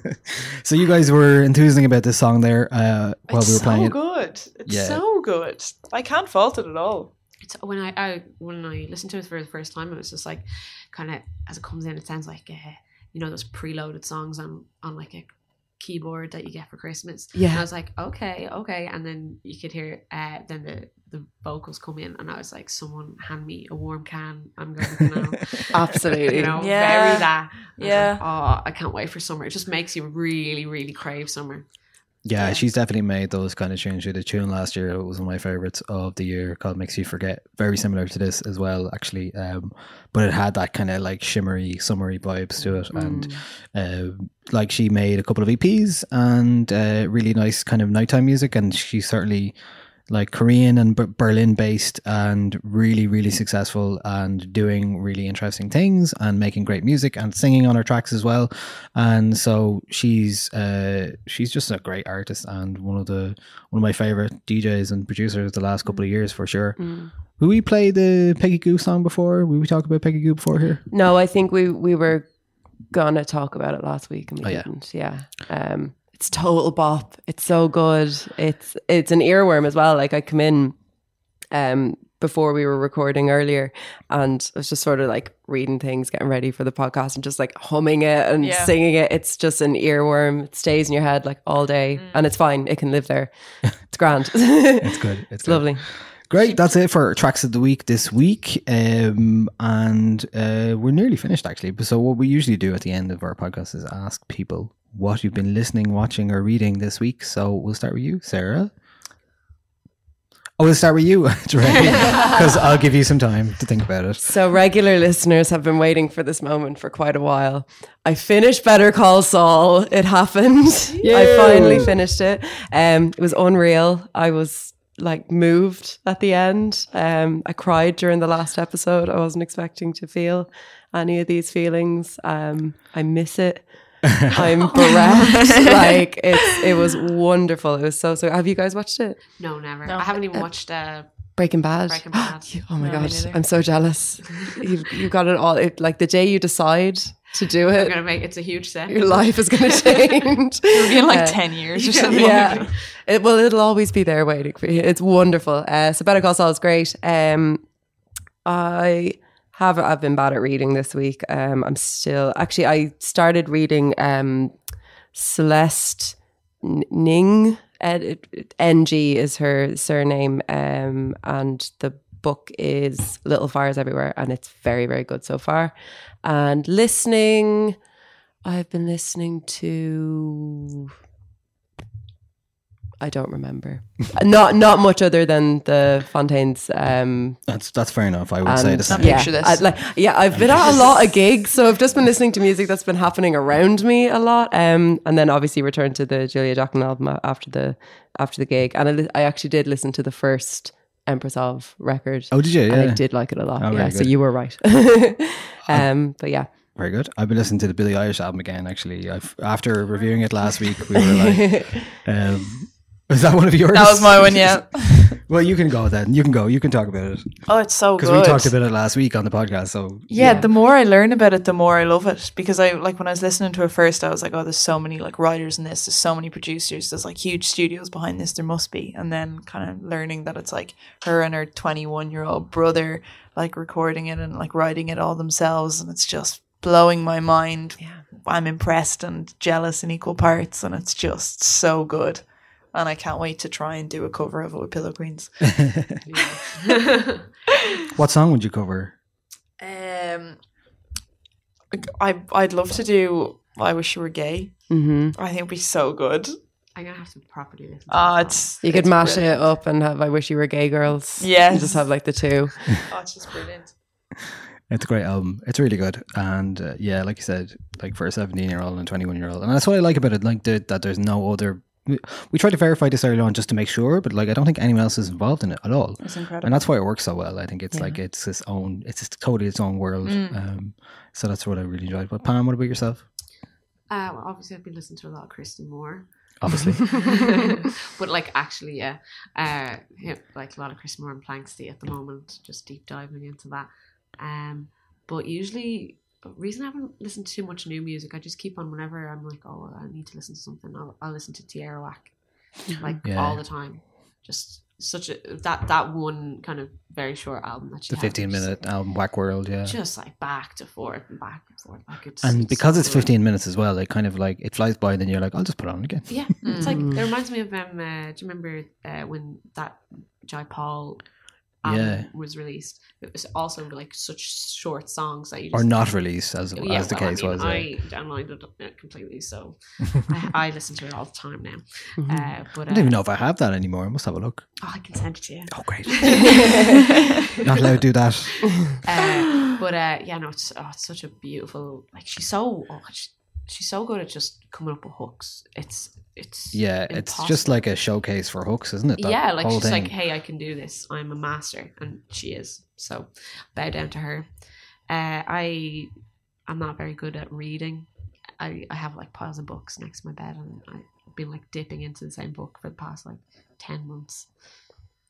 So you guys were enthusing about this song there uh, while it's we were playing so it. good. It's Yeah. so good. I can't fault it at all. It's when I, I when I listened to it for the first time, it was just like kind of as it comes in, it sounds like uh, you know those preloaded songs on on like a keyboard that you get for Christmas. Yeah. and I was like, okay, okay, and then you could hear uh, then the the vocals come in, and I was like, someone hand me a warm can. I'm going to now. Absolutely. you know, Yeah. very that. I was Yeah. like, oh, I can't wait for summer. It just makes you really, really crave summer. Yeah, she's definitely made those kind of tunes. She did a tune last year. It was one of my favorites of the year called "Makes You Forget." Very similar to this as well, actually. Um, but it had that kind of like shimmery, summery vibes to it, and uh, like she made a couple of EPs and uh, really nice kind of nighttime music. And she certainly like Korean and B- Berlin based, and really, really successful, and doing really interesting things, and making great music, and singing on her tracks as well. And so she's uh, she's just a great artist, and one of the one of my favorite DJs and producers the last couple of years for sure. Mm. Will we play the Peggy Gou song before? Will we talk about Peggy Gou before here? No, I think we we were gonna talk about it last week and we Oh, didn't. Yeah. Um it's total bop. It's so good. It's it's an earworm as well. Like I come in um before we were recording earlier and I was just sort of like reading things, getting ready for the podcast and just like humming it and Yeah. singing it. It's just an earworm. It stays in your head like all day and it's fine. It can live there. It's grand. It's good. It's, good. lovely. Great. That's it for tracks of the week this week. Um, and uh, we're nearly finished actually. So what we usually do at the end of our podcast is ask people what you've been listening, watching, or reading this week. So we'll start with you, Sarah. Oh, we'll start with you, because I'll give you some time to think about it. So, regular listeners have been waiting for this moment for quite a while. I finished Better Call Saul. It happened. I finally finished it. Um, it was unreal. I was like moved at the end. Um, I cried during the last episode. I wasn't expecting to feel any of these feelings. Um, I miss it. I'm bereft. like it's it was wonderful. It was so so. Have you guys watched it? No, never. No. I haven't even watched uh, Breaking Bad. Breaking Bad. Oh my No, god. I'm so jealous. You've you got it all. It, like the day you decide to do I'm it, gonna make it's a huge set. your life is going to change. It'll be in like Uh, 10 years or something. Yeah. It, well, it'll always be there waiting for you. It's wonderful. Uh, so Better Call Saul is great. Um, I have I've been bad at reading this week. Um, I'm still actually I started reading um, Celeste Ning. NG is her surname, um, and the book is Little Fires Everywhere, and it's very, very good so far. And listening, I've been listening to. I don't remember. not not much other than the Fontaines. Um, That's that's fair enough. I would say the same. yeah, I, like yeah, I've been at a lot of gigs, so I've just been listening to music that's been happening around me a lot. Um, and then obviously returned to the Julia Jacklin album after the after the gig, and I, li- I actually did listen to the first Empress of record. Oh, did you? And I did like it a lot. Oh, yeah, very so you were right. um, but yeah. Very good. I've been listening to the Billie Eilish album again. Actually, I've after reviewing it last week, we were like, um, "Is that one of yours?" That was my one, yeah. well, you can go then. You can go. You can talk about it Oh, it's so good. because we talked about it last week on the podcast. So Yeah, the more I learn about it, the more I love it. Because I like when I was listening to it first, I was like, "Oh, there's so many like writers in this. There's so many producers. There's like huge studios behind this. There must be." And then kind of learning that it's like her and her 21 year old brother like recording it and like writing it all themselves, and it's just blowing my mind. Yeah, I'm impressed and jealous in equal parts, and it's just so good. And I can't wait to try and do a cover of it with Pillow Queens. what song would you cover? Um, I I'd love to do. I wish you were gay. Mm-hmm. I think it'd be so good. I'm gonna have to properly listen. Ah, it's You could it's mash brilliant. it up and have "I Wish You Were Gay Girls." Yes. and just have like the two. Oh, it's just brilliant. It's a great album. It's really good, and uh, yeah, like you said, like for a seventeen-year-old and twenty-one-year-old, and that's what I like about it. Like the, that, there's no other. We, we tried to verify this early on just to make sure, but like I don't think anyone else is involved in it at all. It's incredible. and that's why it works so well. I think it's Yeah. like it's its own. It's just totally its own world. Mm. Um, so that's what I really enjoyed. But Pam, what about yourself? Uh, well, obviously, I've been listening to a lot of Christy Moore. Obviously. but like, actually, yeah, uh, yeah, like a lot of Christy Moore and Planxty at the moment. Just deep diving into that. Um, but usually, the reason I haven't listened to too much new music, I just keep on whenever I'm like, oh, I need to listen to something. I'll, I'll listen to Tierra Whack, like Yeah. all the time. Just such a that that one kind of very short album that she The had, just- fifteen-minute album, Whack World, yeah. just like back to forth and back and forth. Like it's and it's because so it's good. 15 minutes as well, it kind of like it flies by, and then you're like, I'll just put it on again. Yeah, it's like Mm. it reminds me of um. Uh, do you remember uh, when that Jai Paul album Yeah. was released? It was also like such short songs that you just, Or not released, as, Yeah, as the well, case I mean, was. yeah. I downloaded it completely, so I, I listen to it all the time now. Mm-hmm. Uh, but I don't even uh, know if I have that anymore. I must have a look. Oh, I can send it to you. Oh, great. Not allowed to do that. uh, but uh, yeah, no, it's, oh, it's such a beautiful. Like she's so oh, she, she's so good at just coming up with hooks. It's it's Yeah, it's just like a showcase for hooks, isn't it? That yeah, like she's like, hey, I can do this. I'm a master, and she is. So bow down to her. Uh, I I'm not very good at reading. I I have like piles of books next to my bed, and I've been like dipping into the same book for the past like ten months.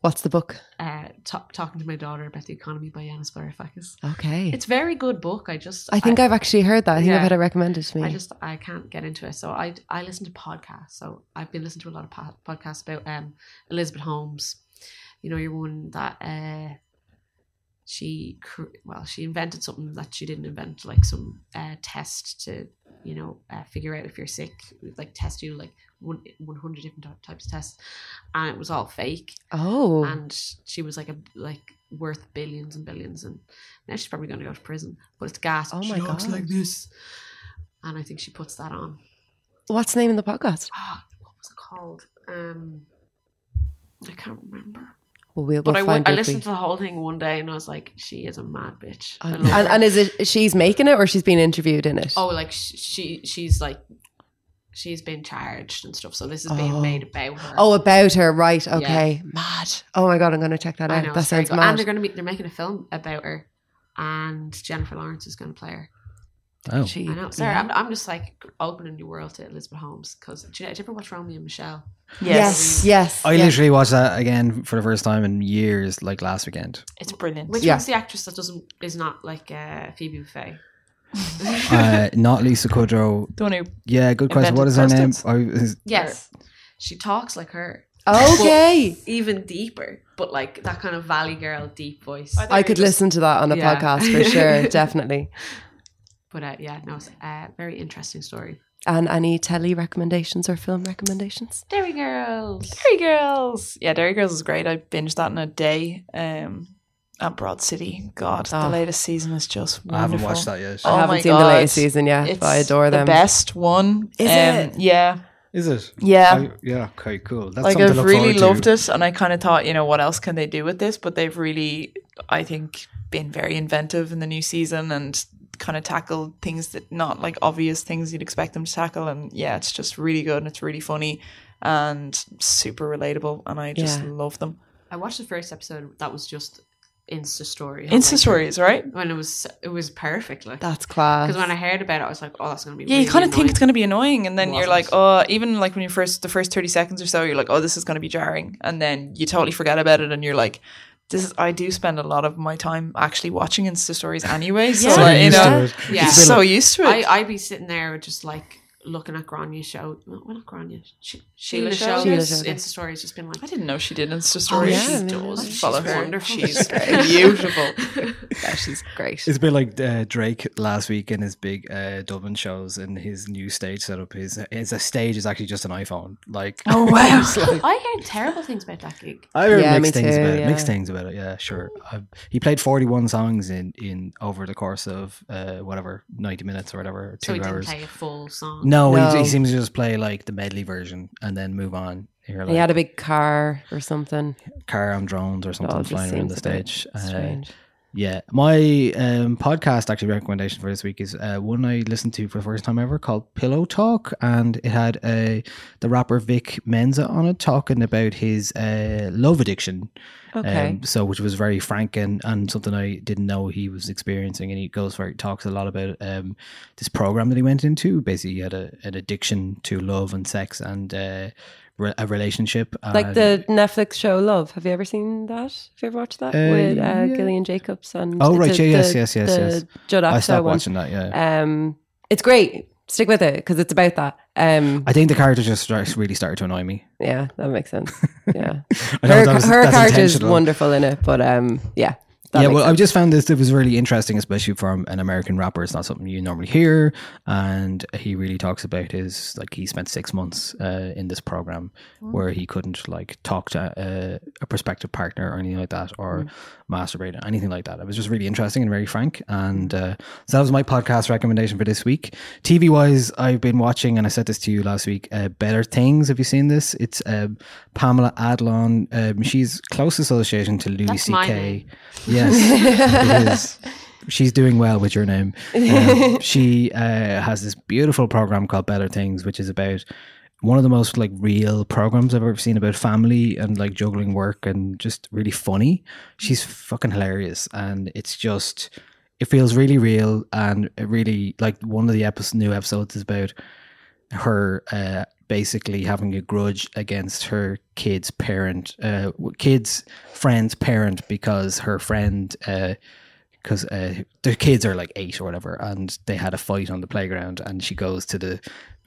What's the book? Uh, ta- talking to my daughter about the economy by Yanis Varoufakis. Okay. It's a very good book. I just I think I, have actually heard that. I think I've had it recommended to me. I just I can't get into it. So I I listen to podcasts. So I've been listening to a lot of po- podcasts about um Elizabeth Holmes. You know, your one that uh she well she invented something that she didn't invent, like some uh, test to you know uh, figure out if you're sick, like test you like one one hundred different types of tests, and it was all fake. Oh. and she was like a like worth billions and billions, and now she's probably going to go to prison. But it's gas. Oh she my God. like this, and I think she puts that on. What's the name of the podcast? Ah, what was it called? Um, I can't remember. Well, we'll, But I, find I it if we- listened to the whole thing one day, and I was like, "She is a mad bitch." And, and, is it she's making it or she's being interviewed in it? oh, like sh- she she's like she's been charged and stuff. So this is being Oh. made about her. Oh, about her, right? Yeah. Okay, mad. Oh my god, I'm going to check that I out. know, that sounds mad. And they're going to be they're making a film about her, and Jennifer Lawrence is going to play her. Oh. She- I know. Sorry, yeah. I'm, I'm just like opening a new world to Elizabeth Holmes because do, you, do you ever watch Romy and Michele? Yes, yes. I yes. literally watched that again for the first time in years, like last weekend. It's brilliant. Which Yeah. one's the actress that doesn't is not like uh, Phoebe Buffay? uh, not Lisa Kudrow. The one who Yeah, good question. What is her name? I, is, Yes, she talks like her. Okay. Even deeper, but like that kind of Valley Girl deep voice. I could listen to that on a Yeah. podcast for sure, definitely. But uh, yeah, no, it's a very interesting story. And any telly recommendations or film recommendations? Derry Girls. Derry Girls. Yeah, Derry Girls is great. I binged that in a day. Um, at Broad City. God, the latest season is just wonderful. I haven't watched that yet. Oh I haven't my seen the latest season yet, but I adore them. The best one. Is Um, it? Yeah. Is it? Yeah. I- yeah. Okay. Cool. That's like I've really loved to. it, and I kind of thought, you know, what else can they do with this? But they've really, I think, been very inventive in the new season and kind of tackled things that not like obvious things you'd expect them to tackle. And yeah, it's just really good and it's really funny and super relatable, and I just Yeah. love them. I watched the first episode. That was just Insta story. Insta stories, right? When it was it was perfect. Like That's class. Because when I heard about it, I was like, oh, that's gonna be. Yeah, really you kind of think it's going to be annoying, and then you're like, oh, even like when you first the first thirty seconds or so, you're like, oh, this is going to be jarring, and then you totally forget about it, and you're like, this is. I do spend a lot of my time actually watching Insta stories anyway, so Yeah. like, you Used to know, it. Yeah. so used to it. I I'd be sitting there just like looking at Granya's show. Well, not Grania. She, Sheila, Show? show. Sheila Sheila Show. Insta stories just been like. I didn't know she did Insta Oh, stories. yeah, she does. She's Follow her. wonderful. She's beautiful. yeah, she's great. It's a bit like uh, Drake last week in his big uh, Dublin shows and his new stage setup. His his a stage is actually just an iPhone. Like Oh, wow. like- I heard terrible things about that gig. I heard Yeah, mixed me things too, about it. yeah. Mixed things about it. Yeah, sure. I, he played forty one songs in in over the course of uh, whatever ninety minutes or whatever, or So two he didn't hours. play a full song. No, No. He, he seems to just play like the medley version and then move on. You're he had a big car or something. car on drones or something flying around the stage. Uh, strange. Yeah, my um, podcast actually recommendation for this week is uh, one I listened to for the first time ever called Pillow Talk, and it had uh, the rapper Vic Mensa on it talking about his uh, love addiction. Okay. Um, so which was very frank and, and something I didn't know he was experiencing, and he goes for talks a lot about um, this program that he went into. Basically, he had a, an addiction to love and sex and uh, re- a relationship. Like and- the Netflix show Love. Have you ever seen that? Have you ever watched that Uh, with uh, yeah. Gillian Jacobs and Oh, right, yeah, yes, the- yes, yes, the yes. Judd I stopped one. watching that, yeah. Um, it's great. Stick with it because it's about that. Um, I think the character just starts, really started to annoy me. yeah, that makes sense. Yeah, her, was- her character is wonderful in it, but um, yeah, that yeah, well, I just found this it was really interesting, especially from an American rapper. It's not something you normally hear, and he really talks about his like he spent six months uh, in this program Mm. where he couldn't like talk to a, a prospective partner or anything like that, or Mm. masturbate or anything like that. It was just really interesting and very frank, and uh, so that was my podcast recommendation for this week. TV wise, I've been watching, and I said this to you last week. Uh, Better Things. Have you seen this? It's uh, Pamela Adlon. Um, she's close association to Louis C.K. name. Yes. She's doing well with your name. Um, she uh, has this beautiful program called Better Things, which is about one of the most like real programs I've ever seen about family and like juggling work and just really funny. She's fucking hilarious, and it's just it feels really real and it really like one of the episode, new episodes is about her uh, basically having a grudge against her kid's parent, uh, kid's friend's parent, because her friend, because uh, their kids are like eight or whatever, and they had a fight on the playground, and she goes to the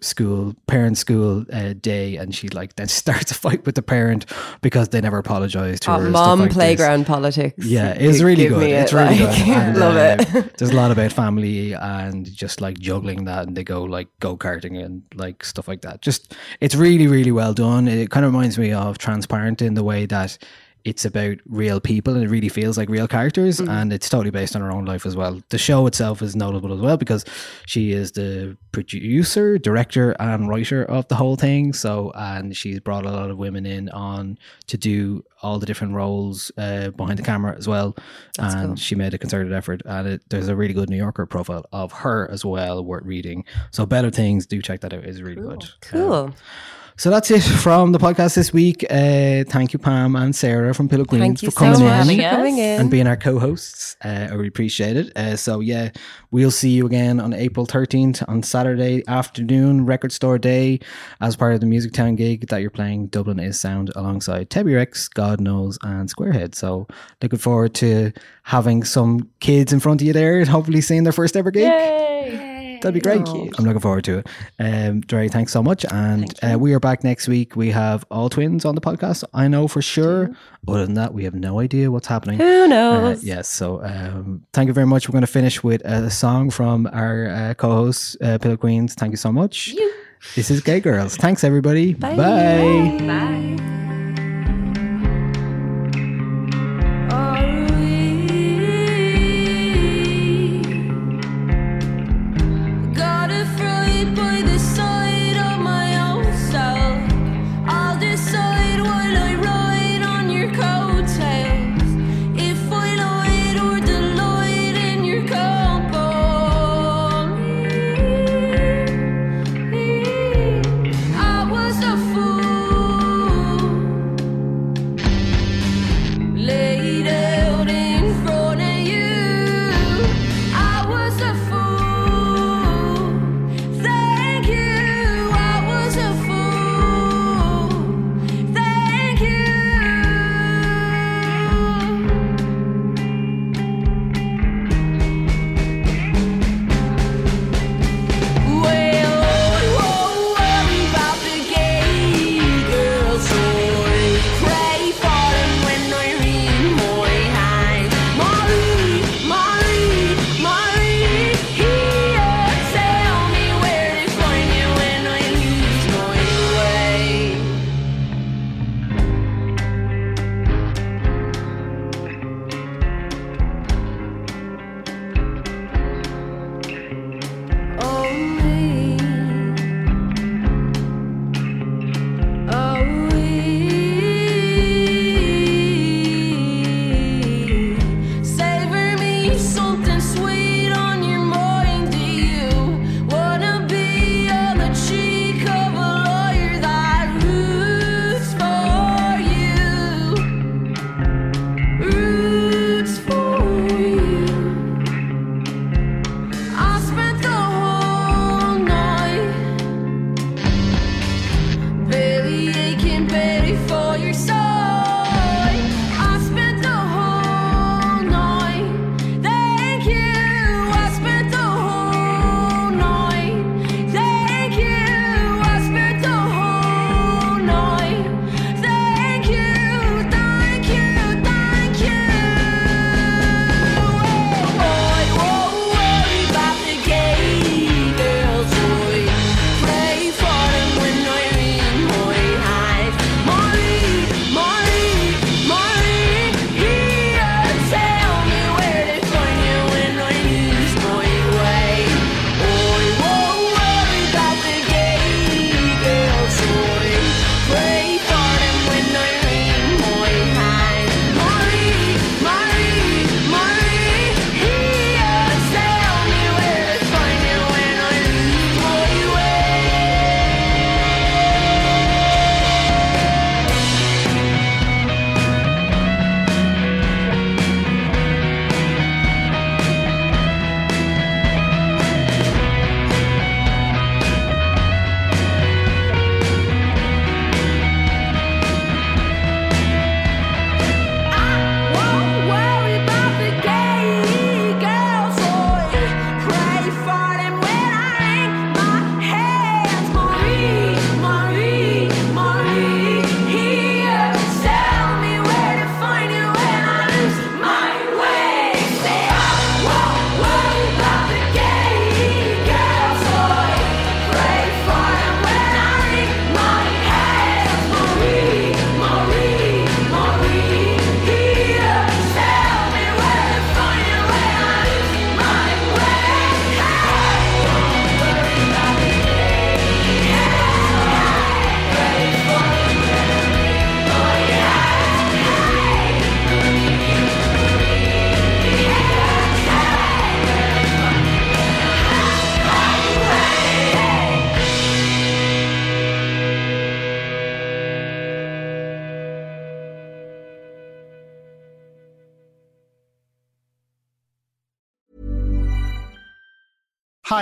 school parent school uh, day, and she like then starts a fight with the parent because they never apologized to Oh, her. mom like this. playground politics. Yeah, it's really good. It's it, really like, good. And, love uh, it. There's a lot about family and just like juggling that, and they go like go karting and like stuff like that. Just it's really really well done. It kind of reminds me of Transparent in the way that it's about real people and it really feels like real characters Mm. and it's totally based on her own life as well. The show itself is notable as well because she is the producer, director and writer of the whole thing. So and she's brought a lot of women in on to do all the different roles uh, behind the camera as well. That's and cool. she made a concerted effort and it, there's a really good New Yorker profile of her as well worth reading. So Better Things, do check that out. It's really good. Cool. So that's it from the podcast this week. Uh, thank you, Pam and Sarah from Pillow Queens Thank for so coming much in, for coming in. and being our co-hosts. Uh, I really appreciate it. Uh, so yeah, we'll see you again on April thirteenth on Saturday afternoon, Record Store Day, as part of the Music Town gig that you're playing. Dublin is Sound alongside Tebi Rex, God Knows, and Squarehead. So looking forward to having some kids in front of you there, and hopefully seeing their first ever gig. That'd be great. I'm looking forward to it. Um, Dre, thanks so much. And uh, we are back next week. We have All Tvvins on the podcast. I know for sure. Other than that, we have no idea what's happening. Who knows? Uh, yes. So um, thank you very much. We're going to finish with a song from our uh, co host, uh, Pillow Queens. Thank you so much. This is Gay Girls. Thanks, everybody. Bye. Bye. Are we